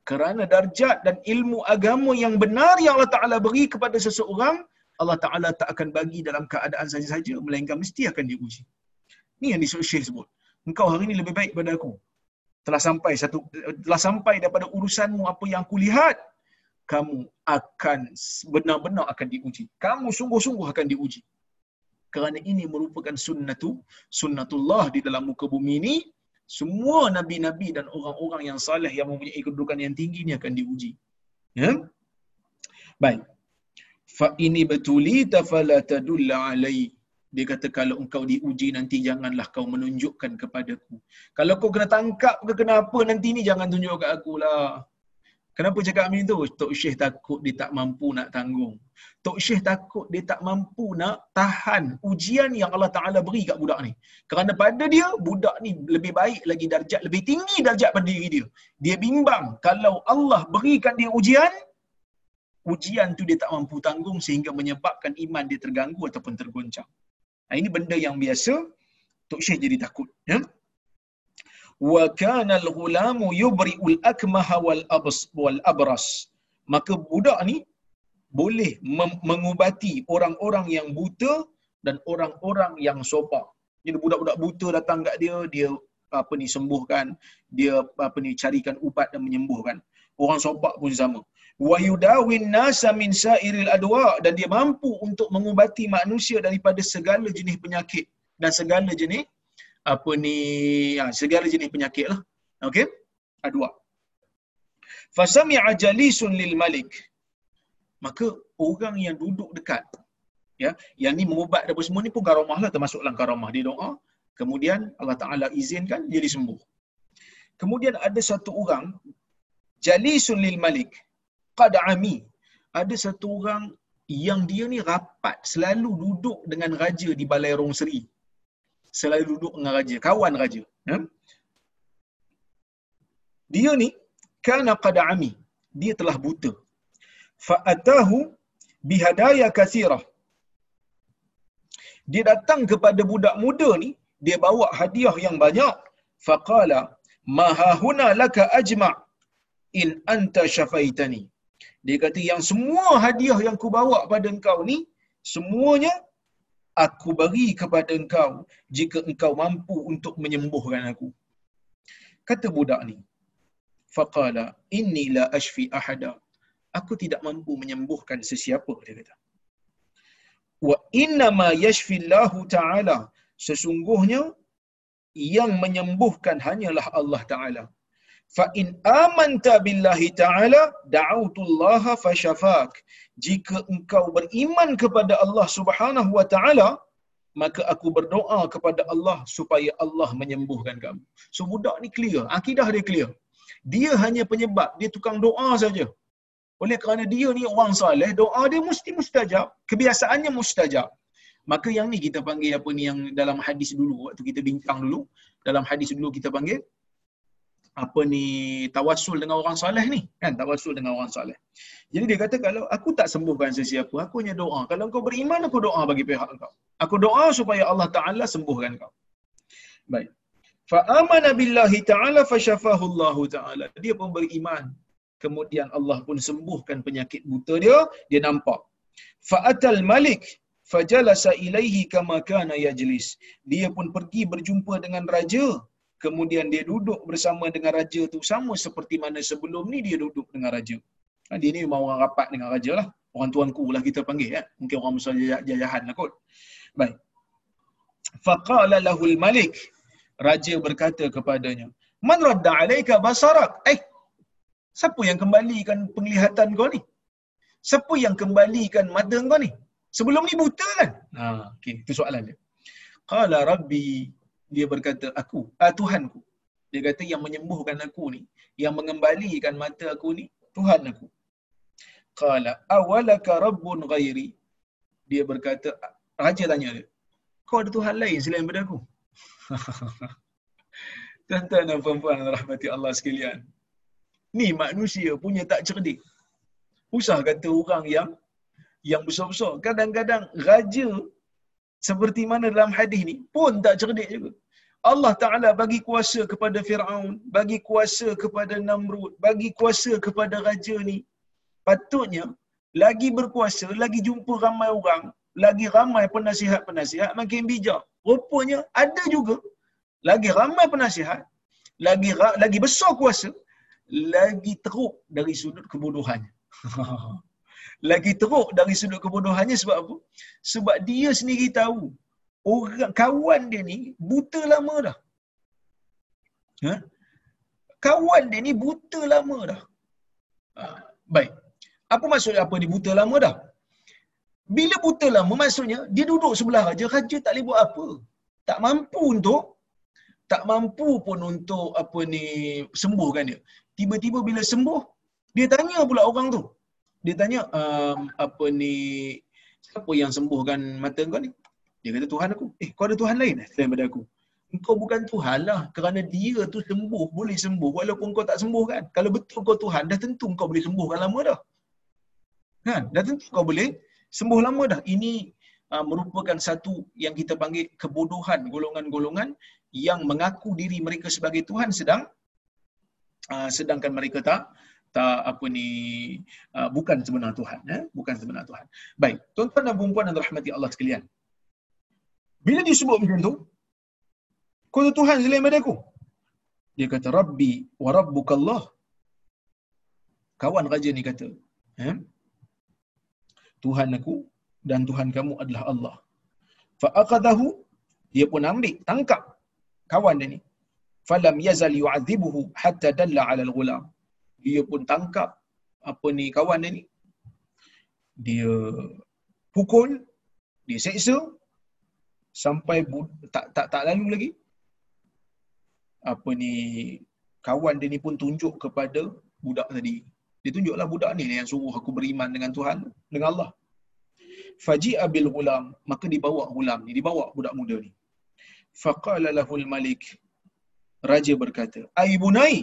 Kerana darjat dan ilmu agama yang benar yang Allah Taala beri kepada seseorang, Allah Ta'ala tak akan bagi dalam keadaan saja-saja, melainkan mesti akan diuji. Ni yang disuruh Syekh sebut. Engkau hari ini lebih baik pada aku. Telah sampai satu telah sampai daripada urusanmu apa yang aku lihat, kamu akan benar-benar akan diuji. Kamu sungguh-sungguh akan diuji. Kerana ini merupakan sunnatu, sunnatullah di dalam muka bumi ini, semua nabi-nabi dan orang-orang yang saleh yang mempunyai kedudukan yang tinggi ini akan diuji. Ya? Baik fa ini betuli tafala tadulla alai. Dia kata kalau engkau diuji nanti janganlah kau menunjukkan kepadaku. Kalau kau kena tangkap ke kenapa nanti ni jangan tunjuk kat aku lah kenapa cakap macam tu? Tok syekh takut dia tak mampu nak tanggung. Tok syekh takut dia tak mampu nak tahan ujian yang Allah Taala beri kat budak ni. Kerana pada dia budak ni lebih baik lagi darjat lebih tinggi darjat pada diri dia. Dia bimbang kalau Allah berikan dia ujian ujian tu dia tak mampu tanggung sehingga menyebabkan iman dia terganggu ataupun tergoncang. Nah, ini benda yang biasa Tok Syekh jadi takut. Ya? Wa kana al-ghulamu yubri'ul akmaha wal abs wal abras. Maka budak ni boleh mengubati orang-orang yang buta dan orang-orang yang sopak. Jadi budak-budak buta datang kat dia, dia apa ni sembuhkan, dia apa ni carikan ubat dan menyembuhkan. Orang sopak pun sama wa yudawin nasa min sairil adwa dan dia mampu untuk mengubati manusia daripada segala jenis penyakit. Dan segala jenis apa ni ya, segala jenis penyakit lah. Okey? Adwa fasami'a jalisun lil malik. Maka orang yang duduk dekat ya yang ni mengubat dan semua ni pun karamah lah termasuk dalam karamah dia doa. Kemudian Allah Taala izinkan dia disembuh. Kemudian ada satu orang jalisun lil malik qad ami. Ada satu orang yang dia ni rapat selalu duduk dengan raja di balai rong seri. Selalu duduk dengan raja kawan raja. Ya? dia ni kana qad ami. Dia telah buta. Fa atahu bihadaya kathirah. Dia datang kepada budak muda ni dia bawa hadiah yang banyak. Faqala ma huna laka ajma in anta syafaitani dia kata yang semua hadiah yang ku bawa pada engkau ni semuanya aku beri kepada engkau jika engkau mampu untuk menyembuhkan aku. Kata budak ni. Faqala inni la ashfi ahada. Aku tidak mampu menyembuhkan sesiapa dia kata. Wa inna ma yashfi Allah Ta'ala. Sesungguhnya yang menyembuhkan hanyalah Allah Ta'ala fa in amanta billahi ta'ala da'autullaha fashafak jika engkau beriman kepada Allah Subhanahu wa taala maka aku berdoa kepada Allah supaya Allah menyembuhkan kamu. So budak ni clear. Akidah dia clear. Dia hanya penyebab. Dia tukang doa saja. Oleh kerana dia ni orang soleh doa dia mesti mustajab. Kebiasaannya mustajab. Maka yang ni kita panggil apa ni yang dalam hadis dulu waktu kita bincang dulu dalam hadis dulu kita panggil apa ni tawasul dengan orang soleh ni kan? Tawasul dengan orang soleh. Jadi dia kata kalau aku tak sembuhkan sesiapa aku hanya doa. Kalau kau beriman aku doa bagi pihak kau aku doa supaya Allah taala sembuhkan kau baik. Fa amana billahi taala fasyafahu Allah taala. Dia pun beriman. Kemudian Allah pun sembuhkan penyakit buta dia dia nampak. Fa atal malik fajalasa ilaihi kama kana yajlis. Dia pun pergi berjumpa dengan raja kemudian dia duduk bersama dengan raja tu sama seperti mana sebelum ni dia duduk dengan raja. Ha, dia ni memang orang rapat dengan raja lah. Orang tuanku lah kita panggil. Ya. Mungkin orang besar jajahan lah kot. Baik. Faqala lahul malik. Raja berkata kepadanya. Man radda alaika basarak. Eh, siapa yang kembalikan penglihatan kau ni? Siapa yang kembalikan mata kau ni? Sebelum ni buta kan? Ha, okay. Itu soalan dia. Qala rabbi dia berkata aku ah, Tuhanku. Dia kata yang menyembuhkan aku ni yang mengembalikan mata aku ni Tuhan aku. Qala awalaka rabbun ghairi? Dia berkata raja tanya dia kau ada tuhan lain selain daripada aku? (laughs) Tuan-tuan dan puan-puan rahmati Allah sekalian. Ni manusia punya tak cerdik. Usah kata orang yang yang besar-besar. Kadang-kadang raja seperti mana dalam hadis ni pun tak cerdik juga. Allah Ta'ala bagi kuasa kepada Fir'aun, bagi kuasa kepada Namrud, bagi kuasa kepada raja ni. Patutnya, lagi berkuasa, lagi jumpa ramai orang, lagi ramai penasihat-penasihat, makin bijak. Rupanya ada juga, lagi ramai penasihat, lagi lagi besar kuasa, lagi teruk dari sudut kebodohannya. (laughs) lagi teruk dari sudut kebodohannya sebab apa? Sebab dia sendiri tahu orang kawan dia ni buta lama dah. Ha? Kawan dia ni buta lama dah. Ha, baik. Apa maksudnya apa dia buta lama dah? Bila buta lama maksudnya dia duduk sebelah raja, raja tak boleh buat apa. Tak mampu untuk tak mampu pun untuk apa ni sembuhkan dia. Tiba-tiba bila sembuh, dia tanya pula orang tu dia tanya um, apa ni siapa yang sembuhkan mata kau ni? Dia kata Tuhan aku. Eh kau ada Tuhan lain? eh selain daripada aku. Engkau bukan Tuhan lah kerana dia tu sembuh boleh sembuh walaupun kau tak sembuh kan. Kalau betul kau Tuhan dah tentu kau boleh sembuhkan lama dah. Kan? Dah tentu kau boleh sembuh lama dah. Ini uh, merupakan satu yang kita panggil kebodohan golongan-golongan yang mengaku diri mereka sebagai Tuhan sedang uh, sedangkan mereka tak tak apa ni uh, bukan sebenar Tuhan eh? bukan sebenar Tuhan. Baik tuan-tuan dan puan-puan yang dirahmati Allah sekalian. Bila disebut macam tu? Kau tu Tuhan selain daripada aku. Dia kata rabbi wa rabbukallah kawan raja ni kata eh? Tuhan aku dan Tuhan kamu adalah Allah. Fa aqadahu dia pun ambil tangkap kawan dia ni. Falam yazal yu'adhibuhu hatta dalla 'ala al-ghulam dia pun tangkap apa ni kawan dia ni. Dia pukul dia seksa sampai tak tak tak lalu lagi. Apa ni kawan dia ni pun tunjuk kepada budak tadi. Dia tunjuklah budak ni yang suruh aku beriman dengan Tuhan dengan Allah. Faji abil gulam maka dibawa gulam ni dibawa budak muda ni. Faqala lahul malik raja berkata ai bunai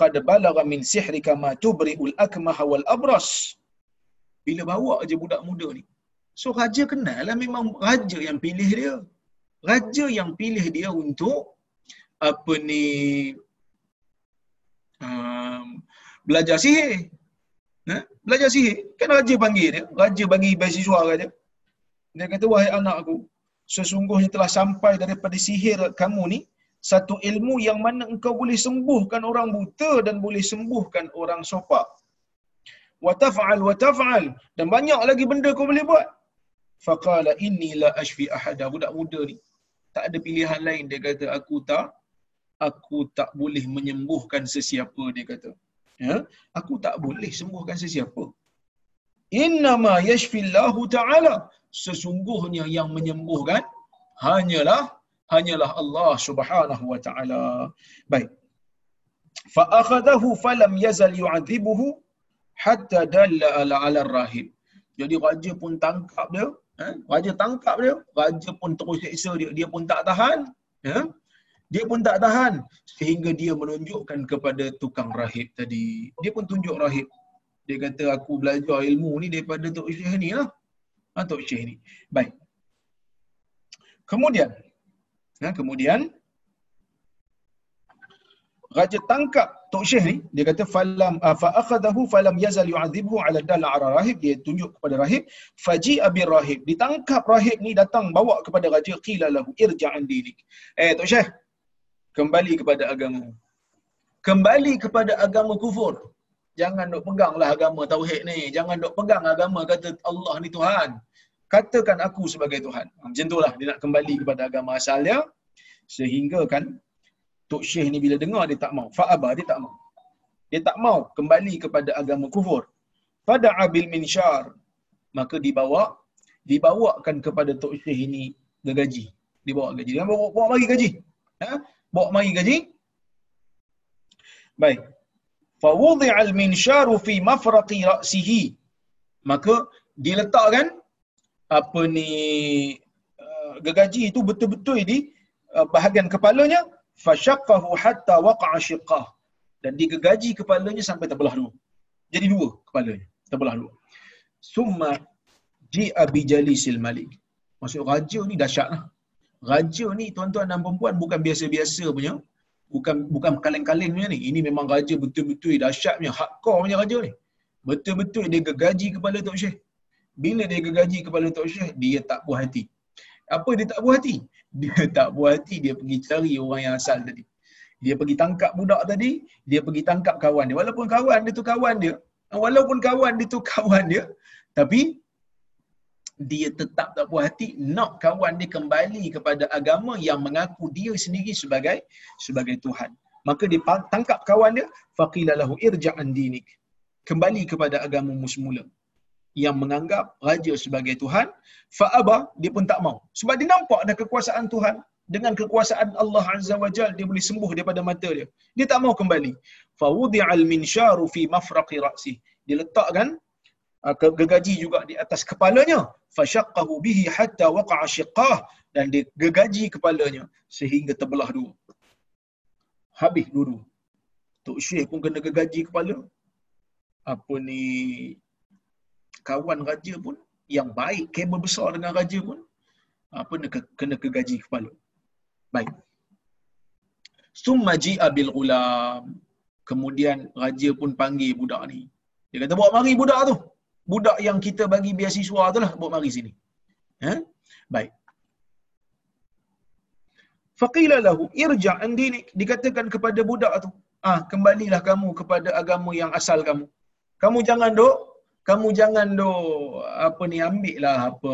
qad balagha min sihrika ma tubri'ul akmah wal abras. Bila bawa aja budak muda ni. So raja kenal lah memang raja yang pilih dia. Raja yang pilih dia untuk apa ni um, belajar sihir. Ha? belajar sihir. Kan raja panggil dia. Raja bagi beasiswa raja. Dia kata wahai anakku sesungguhnya telah sampai daripada sihir kamu ni satu ilmu yang mana engkau boleh sembuhkan orang buta dan boleh sembuhkan orang sopak. Wa taf'al wa taf'al dan banyak lagi benda kau boleh buat. Faqala inni la ashfi ahada budak muda ni tak ada pilihan lain dia kata aku tak aku tak boleh menyembuhkan sesiapa dia kata. Ya, aku tak boleh sembuhkan sesiapa. Inna ma yashfi Allah Ta'ala. Sesungguhnya yang menyembuhkan hanyalah hanyalah Allah Subhanahu wa taala. Baik. Fa akhadahu falam yazal yu'adhibuhu hatta dalla ala ala rahib. Jadi raja pun tangkap dia, eh? raja tangkap dia, raja pun terus seksa dia, dia pun tak tahan, ya. Dia pun tak tahan sehingga dia menunjukkan kepada tukang rahib tadi. Dia pun tunjuk rahib. Dia kata aku belajar ilmu ni daripada Tok Syekh ni lah. Ha, Tok Syekh ni. Baik. Kemudian, ha, kemudian Raja tangkap Tok Syekh ni, dia kata falam uh, fa akhadahu falam yazal yu'adzibhu ala dal ara rahib, dia tunjuk kepada rahib, faji abir rahib. Ditangkap rahib ni datang bawa kepada raja qila lahu irja'an dinik. Eh Tok Syekh, kembali kepada agama. Kembali kepada agama kufur. Jangan dok peganglah agama tauhid ni. Jangan dok pegang agama kata Allah ni Tuhan. Katakan aku sebagai Tuhan. Ha, macam itulah dia nak kembali kepada agama asalnya sehingga kan Tok Syekh ni bila dengar dia tak mau. Fa'aba dia tak mau. Dia tak mau kembali kepada agama kufur. Pada abil minsyar maka dibawa dibawakan kepada Tok Syekh ini gaji. Dibawa gaji. Dia bawa, bawa mari gaji. Ha? Bawa mari gaji. Baik. Fa wudi'al minsyaru fi mafraqi ra'sihi. Maka diletakkan apa ni uh, gergaji itu betul-betul di uh, bahagian kepalanya fashaqqahu hatta waqa'a shiqqah dan digegaji kepalanya sampai terbelah dua. Jadi dua kepalanya, terbelah dua. Summa ji'a bi jalisil malik. Maksud raja ni dahsyatlah. Raja ni tuan-tuan dan puan bukan biasa-biasa punya. Bukan bukan kaleng-kaleng punya ni. Ini memang raja betul-betul dahsyat punya, hardcore punya raja ni. Betul-betul dia gegaji kepala Tok Syekh. Bila dia gegaji kepala Tok Syekh, dia tak puas hati. Apa dia tak puas hati? (laughs) Dia tak puas hati, dia pergi cari orang yang asal tadi. Dia pergi tangkap budak tadi, dia pergi tangkap kawan dia. Walaupun kawan dia tu kawan dia, walaupun kawan dia tu (laughs) kawan dia, tapi dia tetap tak puas hati nak kawan dia kembali kepada agama yang mengaku dia sendiri sebagai sebagai Tuhan. Maka dia tangkap kawan dia, faqila lahu irja'an dinik. Kembali kepada agama semula yang menganggap raja sebagai Tuhan, fa'aba, dia pun tak mau. Sebab dia nampak ada kekuasaan Tuhan, dengan kekuasaan Allah Azza wa Jal, dia boleh sembuh daripada mata dia. Dia tak mau kembali. Fawudi'al minsyaru fi mafraqi ra'si. Dia letakkan uh, gegaji juga di atas kepalanya. Fasyaqqahu bihi hatta waqa'a syiqqah. Dan dia gegaji kepalanya sehingga terbelah dua. Habis dua-dua. Tok Syekh pun kena gegaji kepala. Apa ni kawan raja pun yang baik kabel besar dengan raja pun apa kena kena kegaji kepala. Baik. Summa ji'a bil ghulam. Kemudian raja pun panggil budak ni. Dia kata bawa mari budak tu. Budak yang kita bagi beasiswa tu lah bawa mari sini. Ha? Baik. Faqila lahu irja' an dinik. Dikatakan kepada budak tu, ah kembalilah kamu kepada agama yang asal kamu. Kamu jangan dok kamu jangan do apa ni ambil lah apa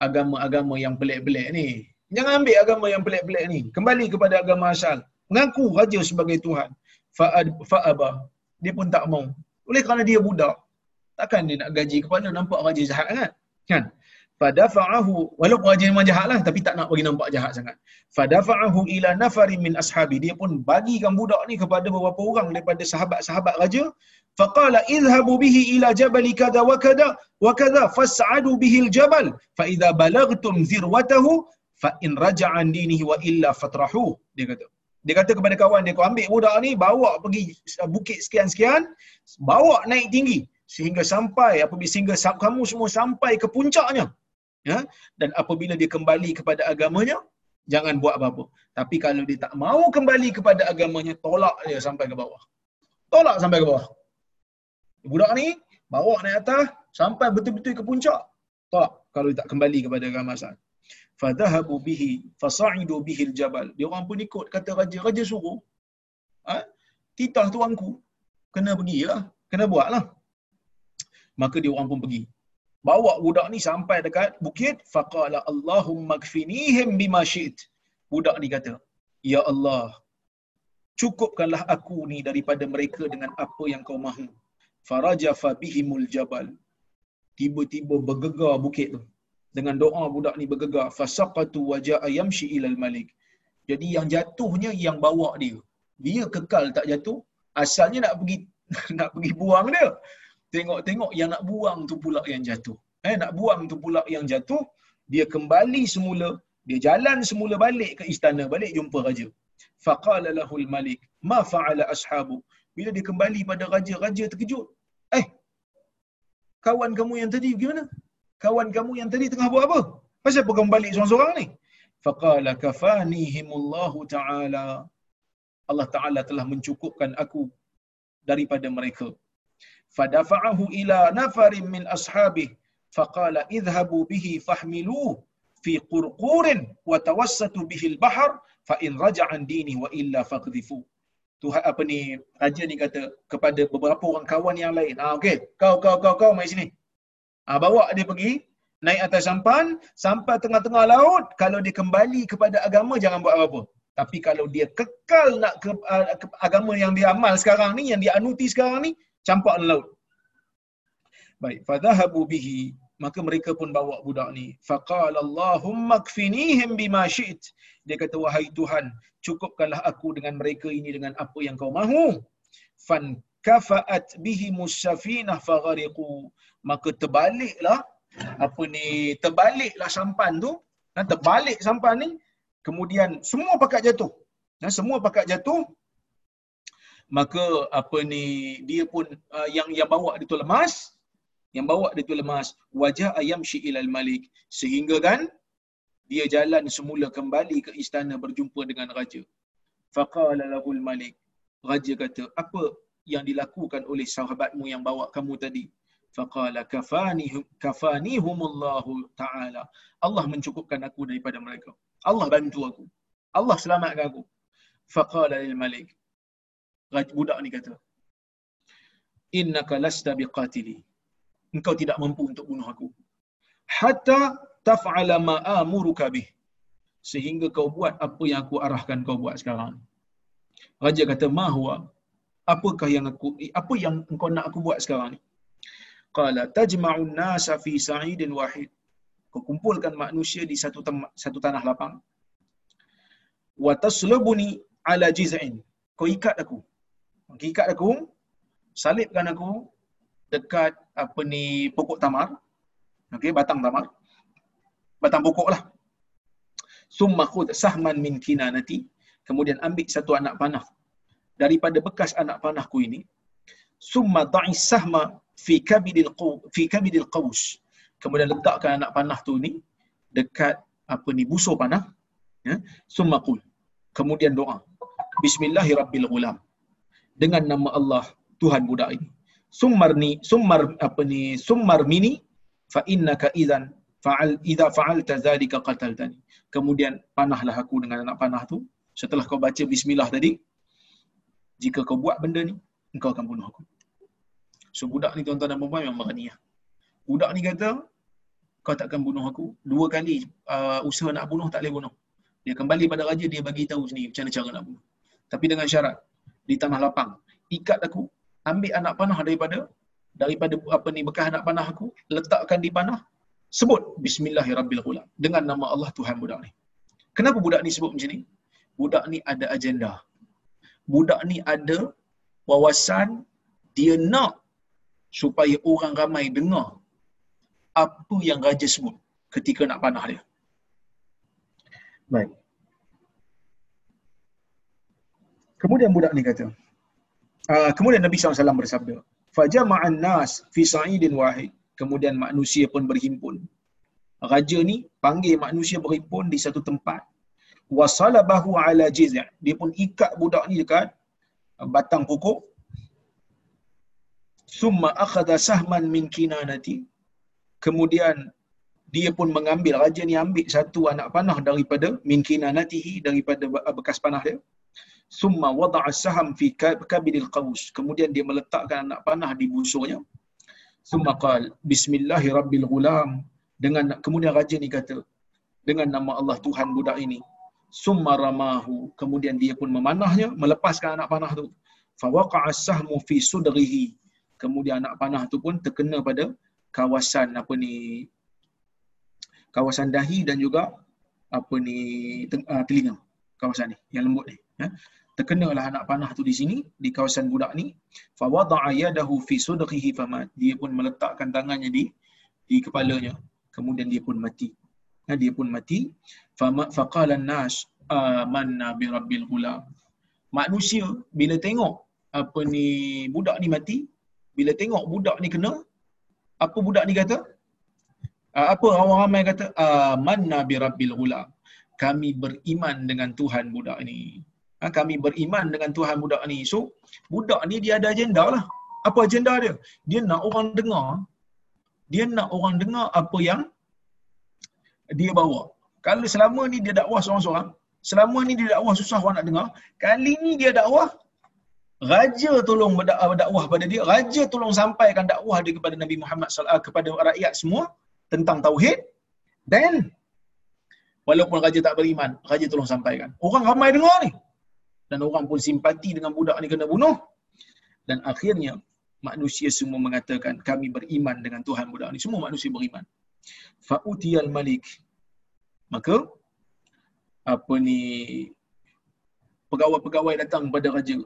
agama-agama yang pelik-pelik ni. Jangan ambil agama yang pelik-pelik ni. Kembali kepada agama asal. Mengaku raja sebagai Tuhan. Fa'aba. Dia pun tak mau. Oleh kerana dia budak. Takkan dia nak gaji kepala nampak raja jahat kan? Kan? fadafa'ahu walaupun wajah memang jahat lah tapi tak nak bagi nampak jahat sangat. Fadafa'ahu ila nafari min ashabi. Dia pun bagikan budak ni kepada beberapa orang daripada sahabat-sahabat raja. Faqala idhhabu bihi ila jabali kada wa kada wa kada fas'adu bihi aljabal. Fa idza balagtum zirwatahu fa in raja'a dinihi wa illa fatrahu. Dia kata. Dia kata kepada kawan dia kau ambil budak ni bawa pergi uh, bukit sekian-sekian bawa naik tinggi sehingga sampai apabila sehingga kamu semua sampai ke puncaknya ya dan apabila dia kembali kepada agamanya jangan buat apa-apa tapi kalau dia tak mau kembali kepada agamanya tolak dia sampai ke bawah tolak sampai ke bawah budak ni bawa naik atas sampai betul-betul ke puncak. Tak kalau tak kembali kepada agama asal. Fadhahabu bihi fasa'idu bihi al-jabal. Dia orang pun ikut kata raja, raja suruh. Ha? Titah tuanku kena pergi lah, kena buat lah. Maka dia orang pun pergi. Bawa budak ni sampai dekat bukit, faqala Allahumma kfinihim bima syi'it. Budak ni kata, Ya Allah, cukupkanlah aku ni daripada mereka dengan apa yang kau mahu. Farajafa bihimul jabal. Tiba-tiba bergegar bukit tu. Dengan doa budak ni bergegar fasaqatu waja'a yamshi ilal malik. Jadi yang jatuhnya yang bawa dia. Dia kekal tak jatuh asalnya nak pergi (laughs) nak pergi buang dia tengok-tengok yang nak buang tu pula yang jatuh eh nak buang tu pula yang jatuh dia kembali semula Dia jalan semula balik ke istana, balik jumpa raja. Faqala lahul malik, ma fa'ala ashabu. Bila dia kembali pada raja, raja terkejut. Eh, kawan kamu yang tadi gimana? Kawan kamu yang tadi tengah buat apa? Pasal apa kamu balik seorang-seorang ni? Faqala kafanihimullahu ta'ala. Allah Ta'ala telah mencukupkan aku daripada mereka. Nafarin min ashabih. Faqala idhabu bihi fahmiluh fi qurqurin wa tawassatu bihi al-bahr fa in raja'an dini wa illa faqdhifu. Tuhan apa ni raja ni kata kepada beberapa orang kawan yang lain. Ah okey, kau kau kau kau mai sini. Ah bawa dia pergi naik atas sampan sampai tengah-tengah laut kalau dia kembali kepada agama jangan buat apa-apa. Tapi kalau dia kekal nak ke, uh, ke agama yang dia amal sekarang ni, yang dia anuti sekarang ni, campak dalam laut. Baik, fadhahabu bihi maka mereka pun bawa budak ni. Faqala Allahumma kfinihim bima syi't. Dia kata wahai Tuhan, cukupkanlah aku dengan mereka ini dengan apa yang kau mahu. Fan kafa'at bihi musafinah faghariqu. Maka terbaliklah apa ni terbaliklah sampan tu, dan terbalik sampan ni kemudian semua pakat jatuh. Dan semua pakat jatuh maka apa ni dia pun uh, yang yang bawa dia tu lemas yang bawa dia tu lemas wajah ayam ilal malik sehingga kan dia jalan semula kembali ke istana berjumpa dengan raja. Faqala lahul malik. Raja kata apa yang dilakukan oleh sahabatmu yang bawa kamu tadi? Faqala kafanihum kafanihumullahu taala. Allah mencukupkan aku daripada mereka. Allah bantu aku. Allah selamatkan aku. Faqala lil malik budak ni kata innaka lasta biqatili. Engkau tidak mampu untuk bunuh aku. Hatta taf'ala ma amuruka bih. Sehingga kau buat apa yang aku arahkan kau buat sekarang. Raja kata ma huwa? Apakah yang aku apa yang engkau nak aku buat sekarang ni? Qala tajma'un nasa fi sa'idin wahid. Kau kumpulkan manusia di satu tem- satu tanah lapang. Wa taslubuni ala jiz'in. Kau ikat aku kau ikat aku salibkan aku dekat apa ni pokok tamar. Okey batang tamar. Batang pokok lah. Summa khud sahman min kinanati. Kemudian ambil satu anak panah. Daripada bekas anak panahku ini summa da'i sahma fi kabidil qaw fi kabidil qaus kemudian letakkan anak panah tu ni dekat apa ni busur panah. Ya summa qul. Kemudian doa. Bismillahirabbil dengan nama Allah Tuhan budak ini. Summar ni summar apa ni summar mini fa innaka idzan fa'al idza fa'alta zalika qataltani. Kemudian panahlah aku dengan anak panah tu. Setelah kau baca bismillah tadi jika kau buat benda ni engkau akan bunuh aku. So budak ni tuan-tuan dan puan memang berani lah. budak ni kata kau takkan bunuh aku. Dua kali uh, usaha nak bunuh tak boleh bunuh. Dia kembali pada raja dia bagi tahu sendiri macam mana cara nak bunuh. Tapi dengan syarat di tanah lapang. Ikat aku ambil anak panah daripada daripada apa ni bekas anak panah aku letakkan di panah sebut bismillahirabbil dengan nama Allah Tuhan budak ni. Kenapa budak ni sebut macam ni? Budak ni ada agenda. Budak ni ada wawasan dia nak supaya orang ramai dengar apa yang raja sebut ketika nak panah dia. Baik kemudian budak ni kata Uh, kemudian Nabi SAW bersabda, "Fajama'an nas fi sa'idin wahid." Kemudian manusia pun berhimpun. Raja ni panggil manusia berhimpun di satu tempat. Wasalabahu ala jiz'. Dia pun ikat budak ni dekat batang pokok. Summa akhadha sahman min kinanati. Kemudian dia pun mengambil raja ni ambil satu anak panah daripada min kinanatihi daripada bekas panah dia summa wada'a saham fi kabidil qaus kemudian dia meletakkan anak panah di busurnya. Summa qal bismillahi rabbil ghulam. Dengan kemudian raja ni kata dengan nama Allah Tuhan budak ini. Summa ramahu. Kemudian dia pun memanahnya melepaskan anak panah tu. Fa waqa'a sahmu fi sudrihi. Kemudian anak panah tu pun terkena pada kawasan apa ni kawasan dahi dan juga apa ni ah, telinga. Kawasan ni yang lembut ni ya. Terkenalah anak panah tu di sini di kawasan budak ni. Fa wada'a yadahu fi sudqihi famat dia pun meletakkan tangannya di di kepalanya. Kemudian dia pun mati. Dia pun mati. Faqala an-nas amanna bi rabbil ghulam. Manusia bila tengok apa ni budak ni mati bila tengok budak ni kena apa budak ni kata? Apa orang ramai kata? Amanna bi rabbil ghulam. Kami beriman dengan Tuhan budak ni ha, kami beriman dengan Tuhan budak ni. So budak ni dia ada agenda lah. Apa agenda dia? Dia nak orang dengar. Dia nak orang dengar apa yang dia bawa. Kalau selama ni dia dakwah seorang-seorang selama ni dia dakwah susah orang nak dengar kali ni dia dakwah raja tolong berdakwah pada dia. Raja tolong sampaikan dakwah dia kepada Nabi Muhammad sallallahu kepada rakyat semua tentang tauhid. Dan walaupun raja tak beriman raja tolong sampaikan. Orang ramai dengar ni dan orang pun simpati dengan budak ni kena bunuh. Dan akhirnya manusia semua mengatakan kami beriman dengan Tuhan budak ni. Semua manusia beriman. Fa'utiyal malik. Maka apa ni pegawai-pegawai datang kepada raja.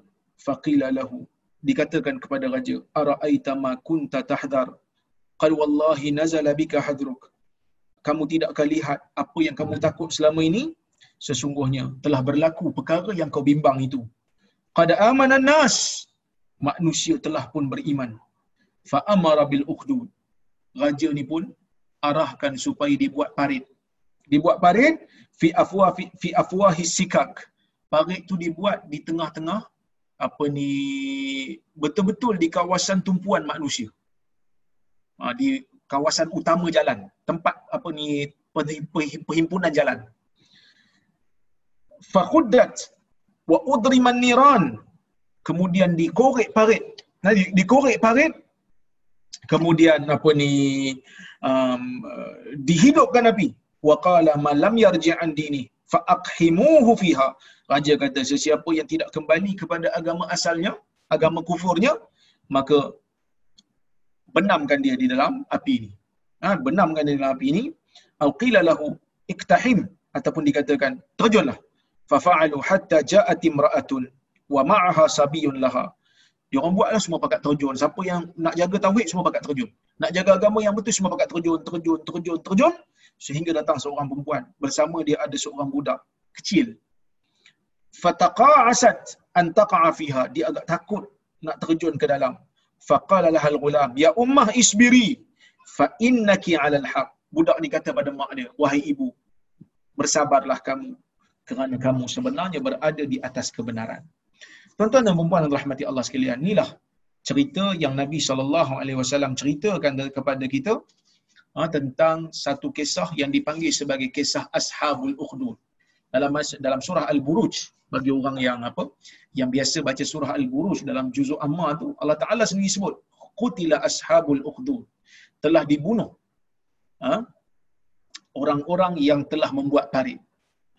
Faqila lahu. Dikatakan kepada raja araaita ma kunta tahdhar? Qal wallahi nazala bika hadruk. Kamu tidakkah lihat apa yang kamu takut selama ini sesungguhnya telah berlaku perkara yang kau bimbang itu. Qad amana nas manusia telah pun beriman. Fa amara bil ukhdud. Raja ni pun arahkan supaya dibuat parit. Dibuat parit fi afwa fi, fi afwahi sikak. Parit tu dibuat di tengah-tengah apa ni betul-betul di kawasan tumpuan manusia. Ha, di kawasan utama jalan. Tempat apa ni perhimpunan jalan fakhuddat wa udriman niran. Kemudian dikorek parit. Nah, dikorek parit kemudian apa ni um, dihidupkan api. Wa qala man lam yarji' an dini fa aqhimuhu fiha. Raja kata sesiapa yang tidak kembali kepada agama asalnya agama kufurnya maka benamkan dia di dalam api ini. Ha, benamkan dia di dalam api ini. Au qila lahu iktahim ataupun dikatakan terjunlah fa fa'alu hatta ja'at imra'atun wa ma'aha sabiyun laha. Dia orang buatlah semua pakat terjun. Siapa yang nak jaga tauhid semua pakat terjun. Nak jaga agama yang betul semua pakat terjun terjun terjun terjun sehingga datang seorang perempuan. Bersama dia ada seorang budak kecil. Fataqa'asat an taqa'a fiha. Dia agak takut nak terjun ke dalam. Faqala lahal ghulam ya ummah isbiri fa innaki 'alal haq. Budak ni kata pada mak dia wahai ibu bersabarlah kamu kerana kamu sebenarnya berada di atas kebenaran. Tuan-tuan dan puan yang rahmati Allah sekalian inilah cerita yang Nabi sallallahu alaihi wasallam ceritakan kepada kita ha, tentang satu kisah yang dipanggil sebagai kisah ashabul ukhdud. Dalam dalam surah al-buruj bagi orang yang apa yang biasa baca surah al-buruj dalam juzuk amma tu Allah Taala sendiri sebut qutila ashabul ukhdud. Telah dibunuh ha? orang-orang yang telah membuat parit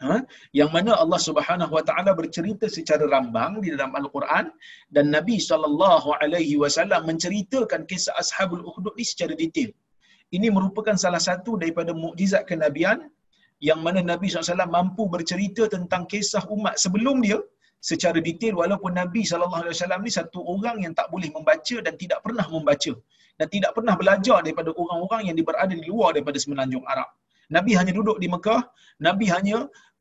ha? yang mana Allah Subhanahu wa taala bercerita secara rambang di dalam al-Quran dan Nabi sallallahu alaihi wasallam menceritakan kisah ashabul ukhdud ni secara detail ini merupakan salah satu daripada mukjizat kenabian yang mana Nabi SAW mampu bercerita tentang kisah umat sebelum dia secara detail walaupun Nabi SAW ni satu orang yang tak boleh membaca dan tidak pernah membaca dan tidak pernah belajar daripada orang-orang yang berada di luar daripada semenanjung Arab. Nabi hanya duduk di Mekah, Nabi hanya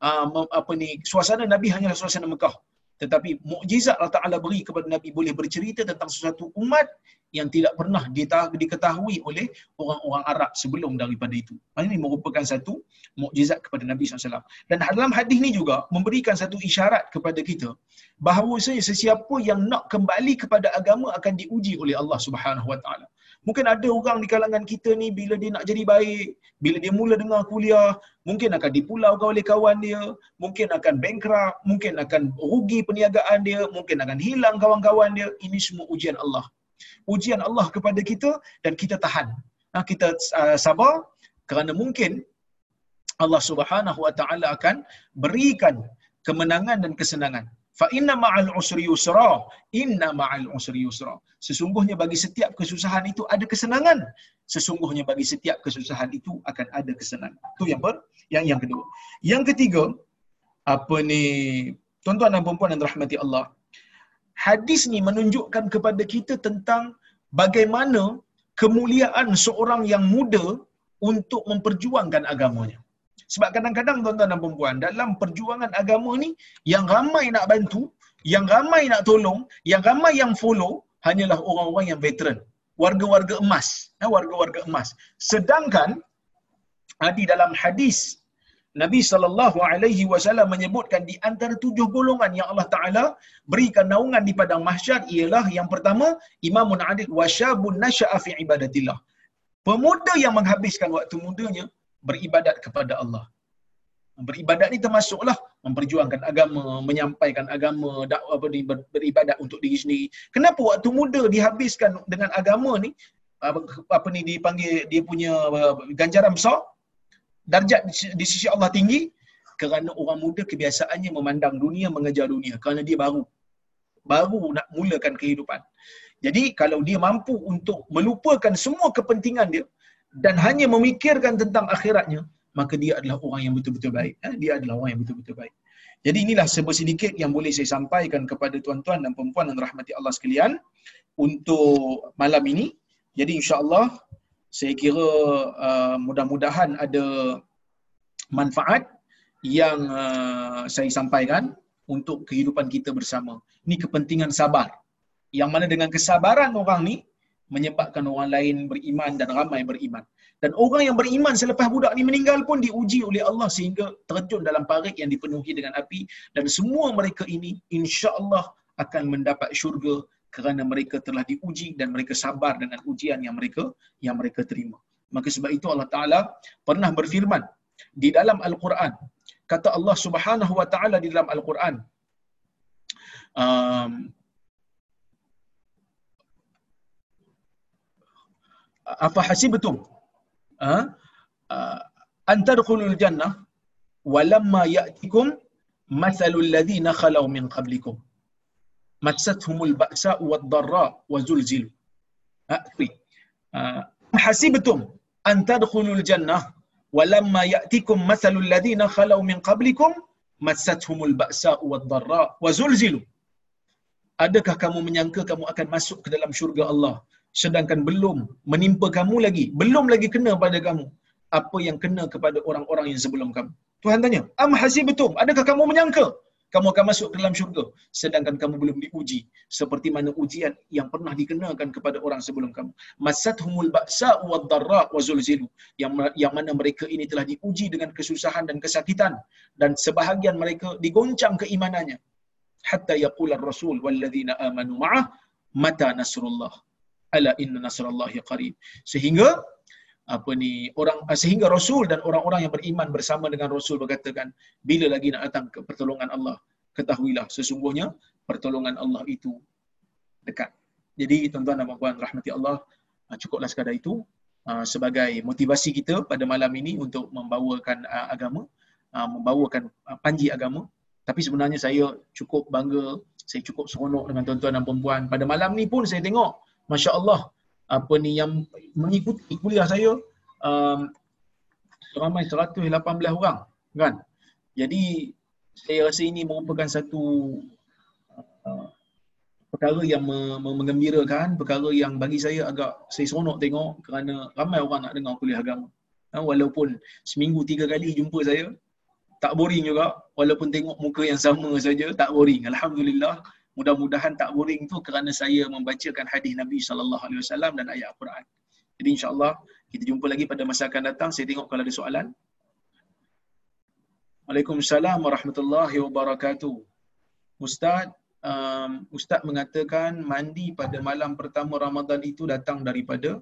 uh, apa ni suasana Nabi hanya suasana Mekah tetapi mukjizat Allah Taala beri kepada Nabi boleh bercerita tentang sesuatu umat yang tidak pernah diketahui oleh orang-orang Arab sebelum daripada itu. Ini merupakan satu mukjizat kepada Nabi SAW. Dan dalam hadis ini juga memberikan satu isyarat kepada kita bahawa sesiapa yang nak kembali kepada agama akan diuji oleh Allah Subhanahu Wa Taala. Mungkin ada orang di kalangan kita ni bila dia nak jadi baik, bila dia mula dengar kuliah, mungkin akan dipulaukan oleh kawan dia, mungkin akan bankrupt, mungkin akan rugi perniagaan dia, mungkin akan hilang kawan-kawan dia. Ini semua ujian Allah. Ujian Allah kepada kita dan kita tahan. Nah, kita uh, sabar kerana mungkin Allah Subhanahu Wa Taala akan berikan kemenangan dan kesenangan fa inna ma'al usri yusra. Inna ma'al usri yusra. Sesungguhnya bagi setiap kesusahan itu ada kesenangan. Sesungguhnya bagi setiap kesusahan itu akan ada kesenangan. Itu yang ber, yang yang kedua. Yang ketiga apa ni tuan-tuan dan puan-puan yang rahmati Allah. Hadis ni menunjukkan kepada kita tentang bagaimana kemuliaan seorang yang muda untuk memperjuangkan agamanya Sebab kadang-kadang tuan-tuan dan perempuan, dalam perjuangan agama ni, yang ramai nak bantu, yang ramai nak tolong, yang ramai yang follow, hanyalah orang-orang yang veteran. Warga-warga emas. Ya, warga-warga emas. Sedangkan, di dalam hadis Nabi sallallahu alaihi wasallam menyebutkan di antara tujuh golongan yang Allah Taala berikan naungan di padang mahsyar ialah yang pertama imamun adil wa syabun nasha'a fi ibadatillah. Pemuda yang menghabiskan waktu mudanya beribadat kepada Allah. Beribadat ni termasuklah memperjuangkan agama, menyampaikan agama, dakwah apa ni beribadat untuk diri sendiri. Kenapa waktu muda dihabiskan dengan agama ni apa, ni dipanggil dia punya ganjaran besar? darjat di sisi Allah tinggi kerana orang muda kebiasaannya memandang dunia mengejar dunia kerana dia baru baru nak mulakan kehidupan jadi kalau dia mampu untuk melupakan semua kepentingan dia dan hanya memikirkan tentang akhiratnya maka dia adalah orang yang betul-betul baik eh? dia adalah orang yang betul-betul baik jadi inilah sedikit yang boleh saya sampaikan kepada tuan-tuan dan puan yang rahmati Allah sekalian untuk malam ini jadi insya-Allah saya kira uh, mudah-mudahan ada manfaat yang uh, saya sampaikan untuk kehidupan kita bersama. Ini kepentingan sabar. Yang mana dengan kesabaran orang ni menyebabkan orang lain beriman dan ramai beriman. Dan orang yang beriman selepas budak ni meninggal pun diuji oleh Allah sehingga terjun dalam parit yang dipenuhi dengan api dan semua mereka ini insya-Allah akan mendapat syurga kerana mereka telah diuji dan mereka sabar dengan ujian yang mereka yang mereka terima. Maka sebab itu Allah Taala pernah berfirman di dalam Al-Quran. Kata Allah Subhanahu wa taala di dalam Al-Quran. Um, apa hasibtum? Ha? Uh, antadkhulul jannah walamma ya'tikum mathalul ladzina khalau min qablikum massatuhumul ba'sa wad dharra wa zulzilu. Hasibtum an tadkhulul jannah walamma ya'tikum mathalul ladzina khalau min qablikum massatuhumul ba'sa wad dharra wa zulzilu. Adakah kamu menyangka kamu akan masuk ke dalam syurga Allah sedangkan belum menimpa kamu lagi, belum lagi kena pada kamu apa yang kena kepada orang-orang yang sebelum kamu. Tuhan tanya, am hasibtum? Adakah kamu menyangka kamu akan masuk ke dalam syurga sedangkan kamu belum diuji seperti mana ujian yang pernah dikenakan kepada orang sebelum kamu masathumul ba'sa wad darra wa zulzilu yang yang mana mereka ini telah diuji dengan kesusahan dan kesakitan dan sebahagian mereka digoncang keimanannya hatta yaqula ar-rasul walladzina amanu ma'ah mata nasrullah ala inna nasrallahi qarib. Sehingga apa ni orang sehingga rasul dan orang-orang yang beriman bersama dengan rasul berkatakan bila lagi nak datang ke pertolongan Allah ketahuilah sesungguhnya pertolongan Allah itu dekat. Jadi tuan-tuan dan puan rahmati Allah ah, cukuplah sekadar itu ah, sebagai motivasi kita pada malam ini untuk membawakan agama membawakan panji agama. Tapi sebenarnya saya cukup bangga saya cukup seronok dengan tuan-tuan dan puan pada malam ni pun saya tengok masya-Allah apa ni yang mengikuti kuliah saya um, ramai 118 orang kan? Jadi saya rasa ini merupakan satu uh, perkara yang mengembirakan perkara yang bagi saya agak saya seronok tengok kerana ramai orang nak dengar kuliah agama. Ha, walaupun seminggu tiga kali jumpa saya tak boring juga. Walaupun tengok muka yang sama saja tak boring. Alhamdulillah mudah-mudahan tak boring tu kerana saya membacakan hadis Nabi sallallahu alaihi wasallam dan ayat Al-Quran. Jadi insya-Allah kita jumpa lagi pada masa akan datang. Saya tengok kalau ada soalan. Waalaikumsalam warahmatullahi wabarakatuh. Ustaz, um, Ustaz mengatakan mandi pada malam pertama Ramadan itu datang daripada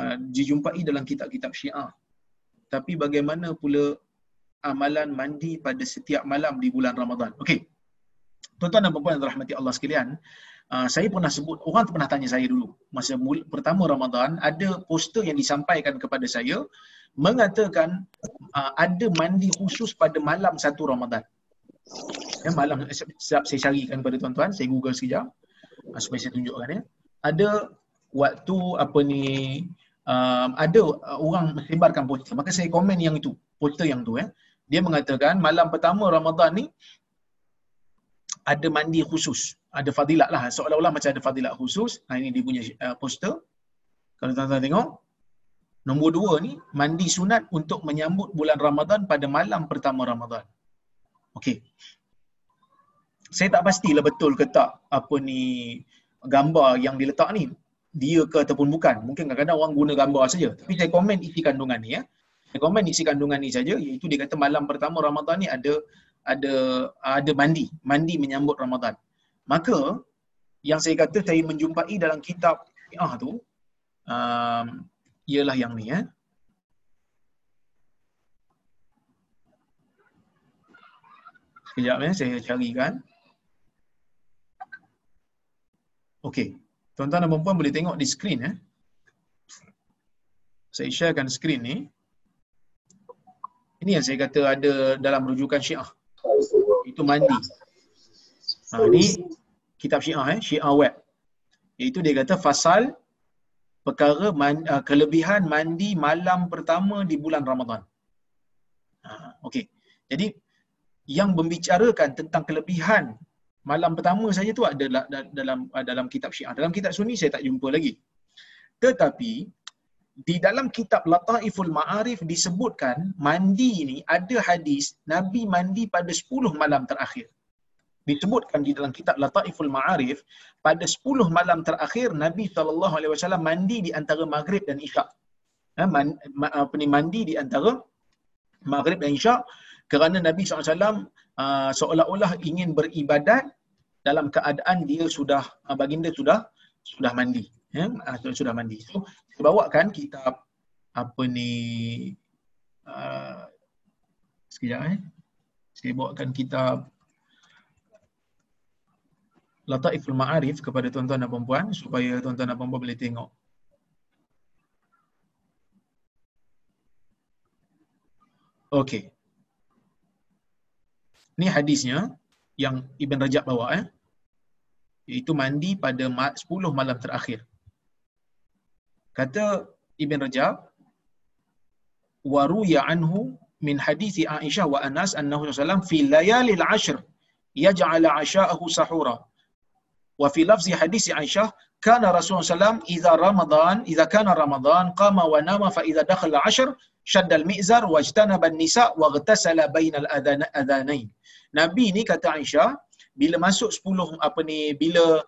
uh, dijumpai dalam kitab-kitab Syiah. Tapi bagaimana pula amalan mandi pada setiap malam di bulan Ramadan? Okey. Tuan-tuan dan puan-puan yang rahmati Allah sekalian, uh, saya pernah sebut, orang pernah tanya saya dulu, masa mul- pertama Ramadan, ada poster yang disampaikan kepada saya, mengatakan uh, ada mandi khusus pada malam satu Ramadan. Ya, malam, sekejap saya carikan kepada tuan-tuan, saya google sekejap, uh, supaya saya tunjukkan ya. Ada waktu apa ni, um, ada orang sebarkan poster, maka saya komen yang itu, poster yang tu ya. Dia mengatakan malam pertama Ramadan ni ada mandi khusus. Ada fadilat lah. Seolah-olah macam ada fadilat khusus. Ha, ini dia punya uh, poster. Kalau tuan-tuan tengok. Nombor dua ni, mandi sunat untuk menyambut bulan Ramadan pada malam pertama Ramadan. Okey. Saya tak pastilah betul ke tak apa ni gambar yang diletak ni dia ke ataupun bukan. Mungkin kadang-kadang orang guna gambar saja. Tapi saya komen isi kandungan ni ya. Saya komen isi kandungan ni saja iaitu dia kata malam pertama Ramadan ni ada ada ada mandi, mandi menyambut Ramadan. Maka yang saya kata saya menjumpai dalam kitab ah tu um, ialah yang ni ya. Sekejap ya, saya carikan. Okey. Tuan-tuan dan puan boleh tengok di skrin ya. Saya sharekan skrin ni. Ini yang saya kata ada dalam rujukan Syiah. Itu mandi. Ha, ini kitab Syiah eh, Syiah web. Iaitu dia kata fasal perkara man, uh, kelebihan mandi malam pertama di bulan Ramadan. Ha, okey. Jadi yang membicarakan tentang kelebihan malam pertama saja tu ada dalam dalam kitab Syiah. Dalam kitab Sunni saya tak jumpa lagi. Tetapi di dalam kitab Lataiful Ma'arif disebutkan mandi ni ada hadis Nabi mandi pada 10 malam terakhir. Disebutkan di dalam kitab Lataiful Ma'arif pada 10 malam terakhir Nabi SAW mandi di antara Maghrib dan Isyak. Ha, man, ma, apa ni, mandi di antara Maghrib dan Isyak kerana Nabi SAW uh, seolah-olah ingin beribadat dalam keadaan dia sudah uh, baginda sudah sudah mandi ya uh, sudah mandi so saya bawakan kitab apa ni uh, sekejap eh saya bawakan kitab Lataiful Ma'arif kepada tuan-tuan dan puan-puan supaya tuan-tuan dan puan-puan boleh tengok. Okey. Ni hadisnya yang Ibn Rajab bawa eh. Iaitu mandi pada 10 malam terakhir. Kata Ibn Rajab, waruya anhu min hadisi Aisyah wa Anas annahu sallam fi layalil ashr yaj'ala asha'ahu sahura. Wa fi lafzi hadisi Aisyah kana Rasulullah sallam idza Ramadan idza kana Ramadan qama wa nama fa idza dakhala ashr shadda al-mi'zar wajtanaba an-nisa wa ghtasala bainal adhanain. Nabi ni kata Aisyah, bila masuk 10 apa ni bila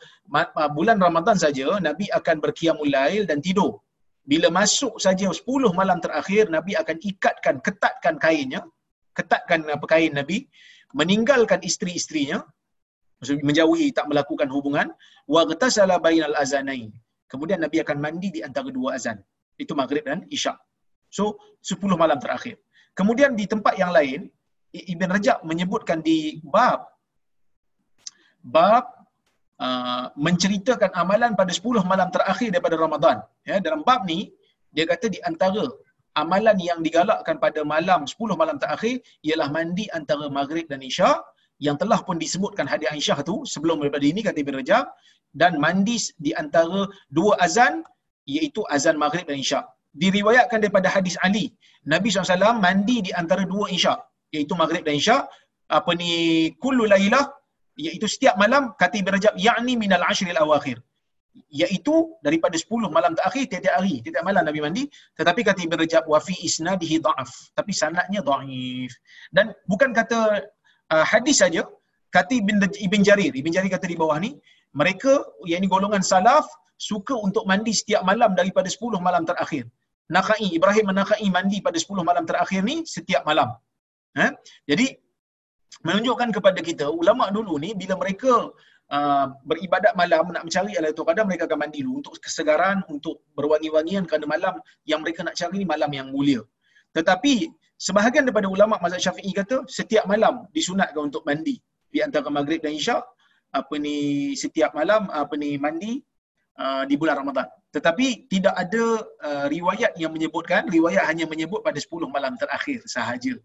bulan Ramadan saja Nabi akan berqiyamul lail dan tidur. Bila masuk saja 10 malam terakhir Nabi akan ikatkan ketatkan kainnya, ketatkan apa kain Nabi, meninggalkan isteri-isterinya, menjauhi tak melakukan hubungan, wa ghatasala bainal azanain. Kemudian Nabi akan mandi di antara dua azan. Itu maghrib dan isyak. So 10 malam terakhir. Kemudian di tempat yang lain Ibn Rajab menyebutkan di bab bab uh, menceritakan amalan pada 10 malam terakhir daripada Ramadan. Ya, dalam bab ni dia kata di antara amalan yang digalakkan pada malam 10 malam terakhir ialah mandi antara maghrib dan isya yang telah pun disebutkan hadis Aisyah tu sebelum daripada ini kata Ibn Rajab dan mandi di antara dua azan iaitu azan maghrib dan isya. Diriwayatkan daripada hadis Ali, Nabi SAW mandi di antara dua isya iaitu maghrib dan isyak apa ni kullu lailah iaitu setiap malam kata Ibn Rajab yakni minal ashril awakhir. Iaitu daripada 10 malam terakhir tiap-tiap hari tiap-tiap malam Nabi mandi. Tetapi kata Ibn Rajab wa fi isnadihi dha'af tapi sanadnya dhaif dan bukan kata uh, hadis saja kata Ibn, Ibn Jarir Ibn Jarir kata di bawah ni mereka yang ini golongan salaf suka untuk mandi setiap malam daripada 10 malam terakhir. Nakai Ibrahim Nakai mandi pada 10 malam terakhir ni setiap malam. Ha? Jadi menunjukkan kepada kita ulama dulu ni bila mereka uh, beribadat malam nak mencari itu kadang mereka akan mandi dulu untuk kesegaran untuk berwangi-wangian kerana malam yang mereka nak cari ni malam yang mulia. Tetapi sebahagian daripada ulama mazhab Syafi'i kata setiap malam disunatkan untuk mandi di antara maghrib dan isyak apa ni setiap malam apa ni mandi uh, di bulan Ramadan. Tetapi tidak ada uh, riwayat yang menyebutkan riwayat hanya menyebut pada 10 malam terakhir sahaja.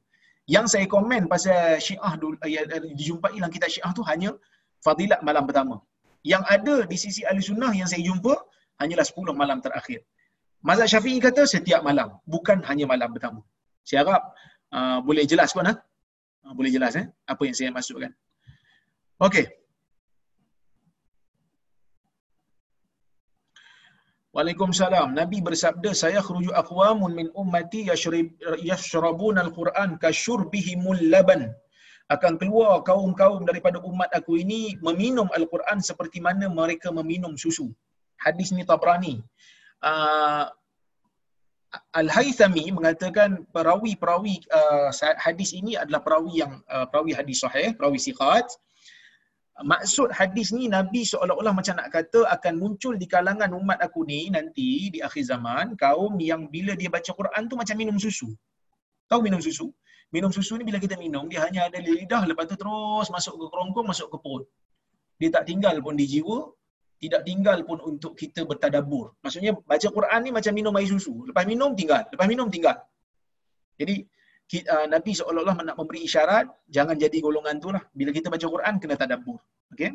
Yang saya komen pasal Syiah dulu yang dijumpai dalam kitab Syiah tu hanya fadilat malam pertama. Yang ada di sisi ahli sunnah yang saya jumpa hanyalah 10 malam terakhir. Mazhab Syafi'i kata setiap malam, bukan hanya malam pertama. Saya harap uh, boleh jelas pun ha? Uh, boleh jelas eh apa yang saya maksudkan. Okey. Waalaikumsalam. Nabi bersabda, saya khruju aqwamun min ummati yashrabun al-Quran kasyurbihimul laban. Akan keluar kaum-kaum daripada umat aku ini meminum Al-Quran seperti mana mereka meminum susu. Hadis ni Tabrani. Uh, Al-Haythami mengatakan perawi-perawi uh, hadis ini adalah perawi yang uh, perawi hadis sahih, perawi siqat. Maksud hadis ni Nabi seolah-olah macam nak kata akan muncul di kalangan umat aku ni nanti di akhir zaman kaum yang bila dia baca Quran tu macam minum susu. Tahu minum susu? Minum susu ni bila kita minum dia hanya ada di lidah lepas tu terus masuk ke kerongkong masuk ke perut. Dia tak tinggal pun di jiwa, tidak tinggal pun untuk kita bertadabur. Maksudnya baca Quran ni macam minum air susu. Lepas minum tinggal, lepas minum tinggal. Jadi uh, Nabi seolah-olah nak memberi isyarat jangan jadi golongan tu lah. Bila kita baca Quran kena tadabbur. Okey.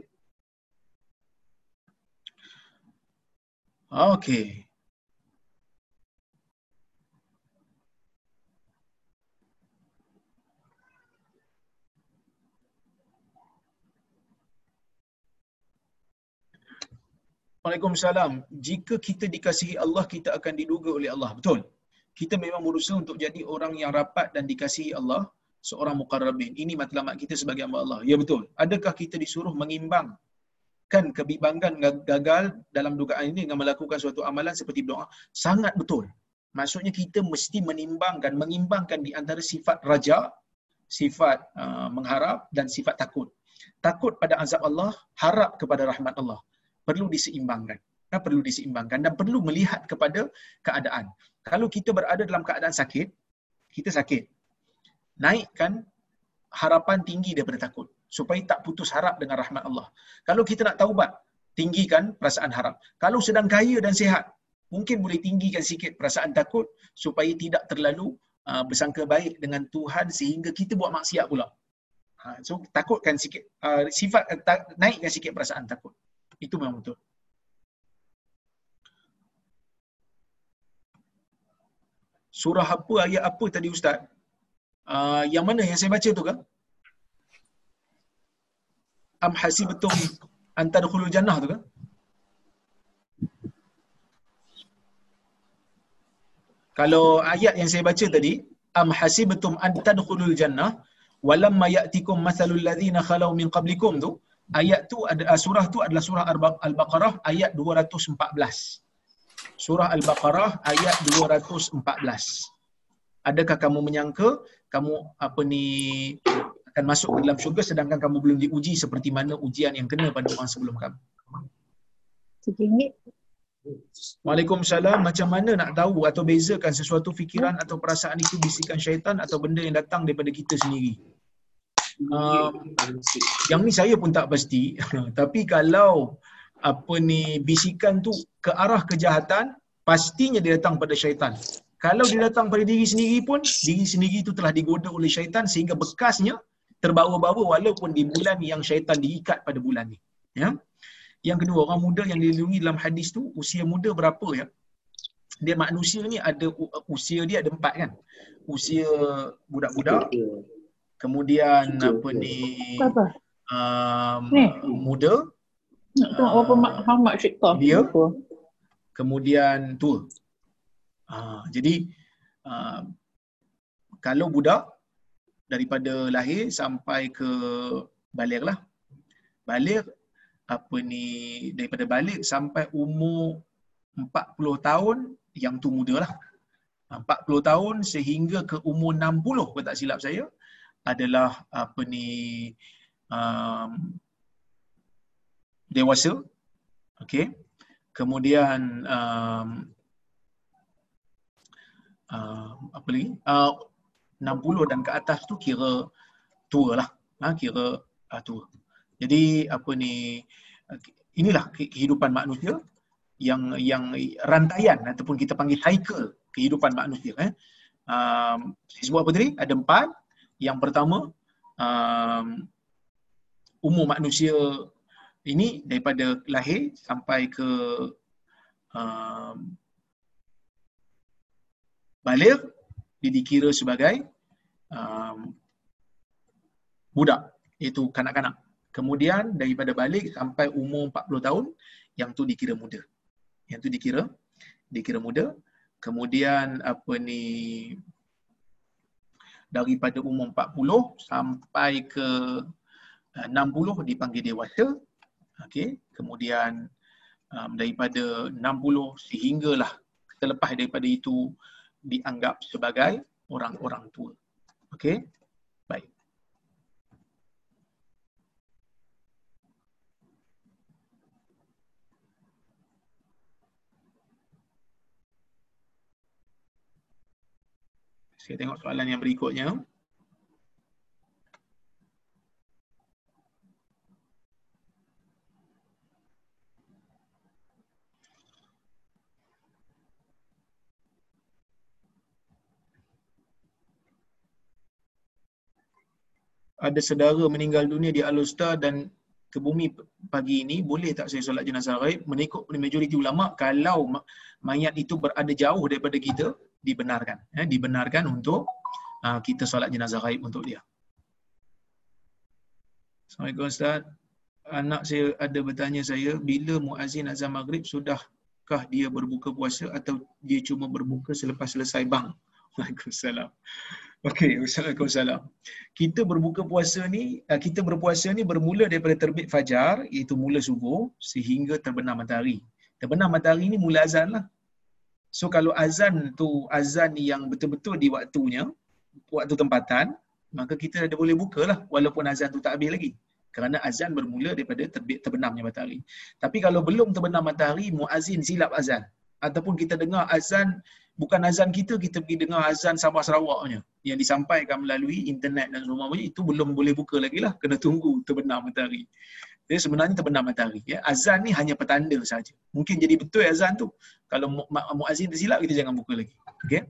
Okey. Waalaikumsalam. Jika kita dikasihi Allah, kita akan diduga oleh Allah. Betul kita memang berusaha untuk jadi orang yang rapat dan dikasihi Allah seorang muqarrabin. Ini matlamat kita sebagai hamba Allah. Ya betul. Adakah kita disuruh mengimbang kan kebimbangan gagal dalam dugaan ini dengan melakukan suatu amalan seperti doa? Sangat betul. Maksudnya kita mesti menimbangkan, mengimbangkan di antara sifat raja, sifat uh, mengharap dan sifat takut. Takut pada azab Allah, harap kepada rahmat Allah. Perlu diseimbangkan. Kan perlu diseimbangkan dan perlu melihat kepada keadaan kalau kita berada dalam keadaan sakit, kita sakit. Naikkan harapan tinggi daripada takut. Supaya tak putus harap dengan rahmat Allah. Kalau kita nak taubat, tinggikan perasaan harap. Kalau sedang kaya dan sihat, mungkin boleh tinggikan sikit perasaan takut supaya tidak terlalu uh, bersangka baik dengan Tuhan sehingga kita buat maksiat pula. Uh, so takutkan sikit, uh, sifat uh, ta- naikkan sikit perasaan takut. Itu memang betul. Surah apa, ayat apa tadi Ustaz? Uh, yang mana yang saya baca tu kan? Am hasibatum an tadkhulul jannah tu kan? Kalau ayat yang saya baca tadi, am hasibatum an tadkhulul jannah walamma ya'tikum mathalul ladzina khalau min qablikum tu, ayat tu ada surah tu adalah surah Al-Baqarah ayat 214. Surah Al-Baqarah ayat 214. Adakah kamu menyangka kamu apa ni akan masuk ke dalam syurga sedangkan kamu belum diuji seperti mana ujian yang kena pada orang sebelum kamu? Sedikit. Waalaikumsalam. Macam mana nak tahu atau bezakan sesuatu fikiran atau perasaan itu bisikan syaitan atau benda yang datang daripada kita sendiri? Uh, yang ni saya pun tak pasti. (laughs) Tapi kalau apa ni bisikan tu ke arah kejahatan pastinya dia datang pada syaitan. Kalau dia datang pada diri sendiri pun diri sendiri tu telah digoda oleh syaitan sehingga bekasnya terbawa-bawa walaupun di bulan yang syaitan diikat pada bulan ni. Ya? Yang kedua orang muda yang dilindungi dalam hadis tu usia muda berapa ya? Dia manusia ni ada usia dia ada empat kan? Usia budak-budak kemudian apa ni um, muda. Nak tengok berapa uh, how much it cost. Dia. Kemudian tu. Uh, jadi uh, kalau budak daripada lahir sampai ke balik lah. Balik apa ni daripada balik sampai umur 40 tahun yang tu muda lah. 40 tahun sehingga ke umur 60 kalau tak silap saya adalah apa ni um, dewasa okey kemudian um, uh, apa lagi? Uh, 60 dan ke atas tu kira tua lah. Ha, kira uh, tua. Jadi apa ni inilah kehidupan manusia yang yang rantaian ataupun kita panggil cycle kehidupan manusia eh. Um, sebut apa tadi? Ada empat. Yang pertama um, umur manusia ini daripada lahir sampai ke um, balik dia dikira sebagai um, budak iaitu kanak-kanak kemudian daripada balik sampai umur 40 tahun yang tu dikira muda yang tu dikira dikira muda. Kemudian apa ni daripada umur 40 sampai ke uh, 60 dipanggil dewasa. Okey, kemudian um, daripada 60 sehinggalah terlepas daripada itu dianggap sebagai orang-orang tua. Okey. Baik. Saya tengok soalan yang berikutnya. Ada saudara meninggal dunia di Al-Usta dan ke bumi pagi ini, boleh tak saya solat jenazah gaib? Mengikut majoriti ulama, kalau mayat itu berada jauh daripada kita, dibenarkan. Ya, dibenarkan untuk uh, kita solat jenazah gaib untuk dia. Assalamualaikum Ustaz. Anak saya ada bertanya saya, bila muazzin azan maghrib, sudahkah dia berbuka puasa atau dia cuma berbuka selepas selesai bang? (laughs) Waalaikumsalam. Okey, Waalaikumsalam. Kita berbuka puasa ni, uh, kita berpuasa ni bermula daripada terbit fajar, iaitu mula subuh, sehingga terbenam matahari. Terbenam matahari ni mula azan lah. So kalau azan tu azan yang betul-betul di waktunya, waktu tempatan, maka kita dah boleh buka lah walaupun azan tu tak habis lagi. Kerana azan bermula daripada terbit terbenamnya matahari. Tapi kalau belum terbenam matahari, muazin silap azan. Ataupun kita dengar azan bukan azan kita kita pergi dengar azan Sabah Sarawaknya. Yang disampaikan melalui internet dan semua itu belum boleh buka lagi lah. Kena tunggu terbenam matahari. Jadi sebenarnya terbenam matahari ya. Azan ni hanya petanda saja. Mungkin jadi betul azan tu kalau muazzin tersilap kita jangan buka lagi. Okey?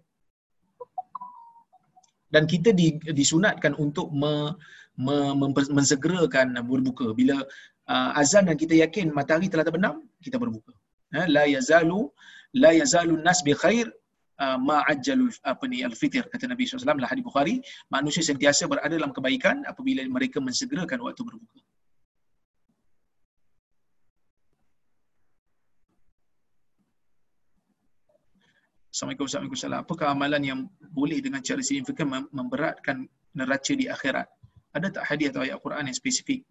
Dan kita di, disunatkan untuk me, me, mensegerakan berbuka. Bila uh, azan dan kita yakin matahari telah terbenam kita berbuka. Ha, la yazalu la yazalu nas bi khair Uh, ma'ajjalul apa ni al-fitr kata Nabi SAW dalam hadis Bukhari manusia sentiasa berada dalam kebaikan apabila mereka mensegerakan waktu berbuka Assalamualaikum warahmatullahi wabarakatuh. Apakah amalan yang boleh dengan cara signifikan memberatkan neraca di akhirat? Ada tak hadis atau ayat Quran yang spesifik?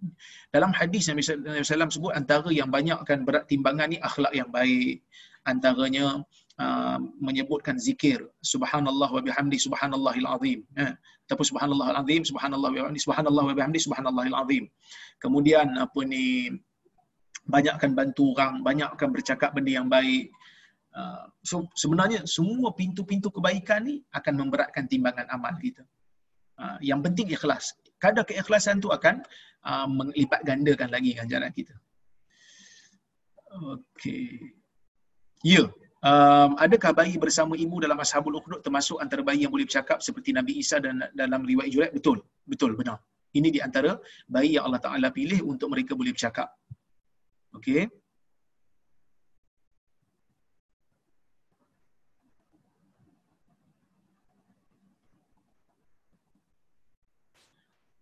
Dalam hadis Nabi SAW sebut antara yang banyakkan berat timbangan ni akhlak yang baik. Antaranya Uh, menyebutkan zikir. Subhanallah wa bihamdi subhanallahil azim. Eh ataupun subhanallahil azim subhanallah wa bihamdi subhanallah wa bihamdi subhanallahil azim. Kemudian apa ni banyakkan bantu orang banyakkan bercakap benda yang baik. Uh, so sebenarnya semua pintu-pintu kebaikan ni akan memberatkan timbangan amal kita. Uh, yang penting ikhlas. Kadar keikhlasan tu akan uh, melipat gandakan lagi ganjaran kita. Okey. Ya. yeah um, adakah bayi bersama ibu dalam ashabul ukhdud termasuk antara bayi yang boleh bercakap seperti Nabi Isa dan dalam riwayat Jurayj betul. Betul benar. Ini di antara bayi yang Allah Taala pilih untuk mereka boleh bercakap. Okey.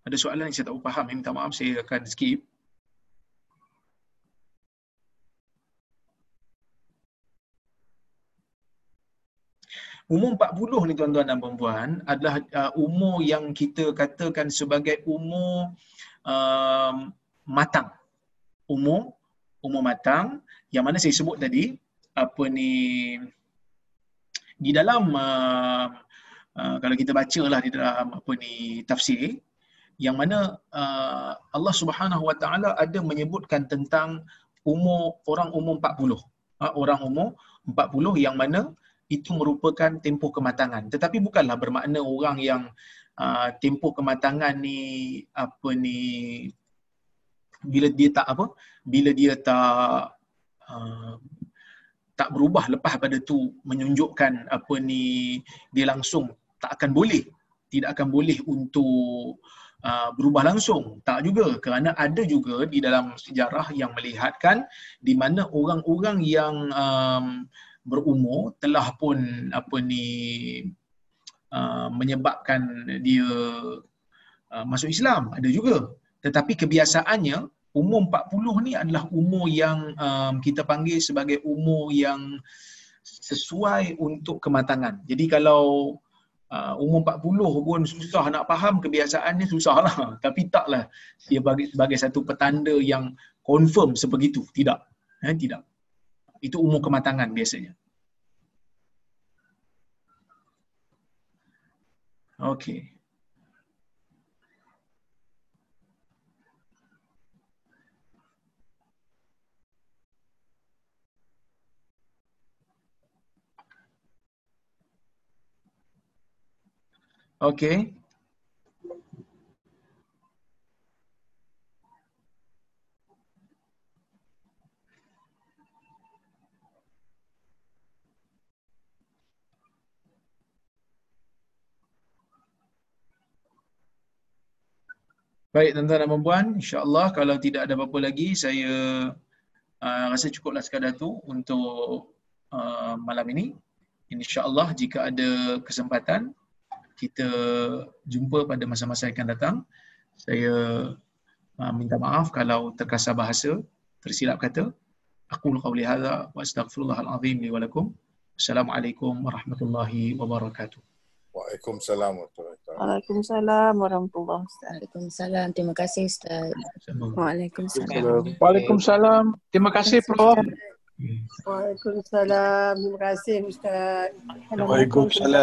Ada soalan yang saya tak faham, minta maaf saya akan skip. Umur 40 ni tuan-tuan dan puan adalah uh, umur yang kita katakan sebagai umur uh, matang. Umur umur matang yang mana saya sebut tadi apa ni di dalam uh, uh, kalau kita bacalah di dalam apa ni tafsir yang mana uh, Allah Subhanahu Wa Taala ada menyebutkan tentang umur orang umur 40. Uh, orang umur 40 yang mana itu merupakan tempoh kematangan. Tetapi bukanlah bermakna orang yang uh, tempoh kematangan ni apa ni bila dia tak apa bila dia tak uh, tak berubah lepas pada tu menunjukkan apa ni dia langsung tak akan boleh tidak akan boleh untuk uh, berubah langsung. Tak juga kerana ada juga di dalam sejarah yang melihatkan di mana orang-orang yang um, berumur telah pun apa ni uh, menyebabkan dia uh, masuk Islam ada juga tetapi kebiasaannya umur 40 ni adalah umur yang um, kita panggil sebagai umur yang sesuai untuk kematangan. Jadi kalau uh, umur 40 pun susah nak faham kebiasaannya susahlah. (laughs) Tapi taklah dia bagi sebagai satu petanda yang confirm sebegitu. Tidak. Eh, tidak. Itu umur kematangan biasanya. Okey. Okey. Baik tuan-tuan dan puan insya-Allah kalau tidak ada apa-apa lagi saya uh, rasa cukuplah sekadar tu untuk uh, malam ini. Insya-Allah jika ada kesempatan kita jumpa pada masa-masa yang akan datang. Saya uh, minta maaf kalau terkasar bahasa, tersilap kata. Aku qauli hadza wa astaghfirullahal azim li wa lakum. Assalamualaikum warahmatullahi wabarakatuh. Waalaikumsalam warahmatullahi. Waalaikumsalam warahmatullahi wabarakatuh. Waalaikumsalam. Terima kasih Ustaz. Waalaikumsalam. Waalaikumsalam. Terima kasih Prof. Waalaikumsalam. Terima kasih Ustaz. Waalaikumsalam.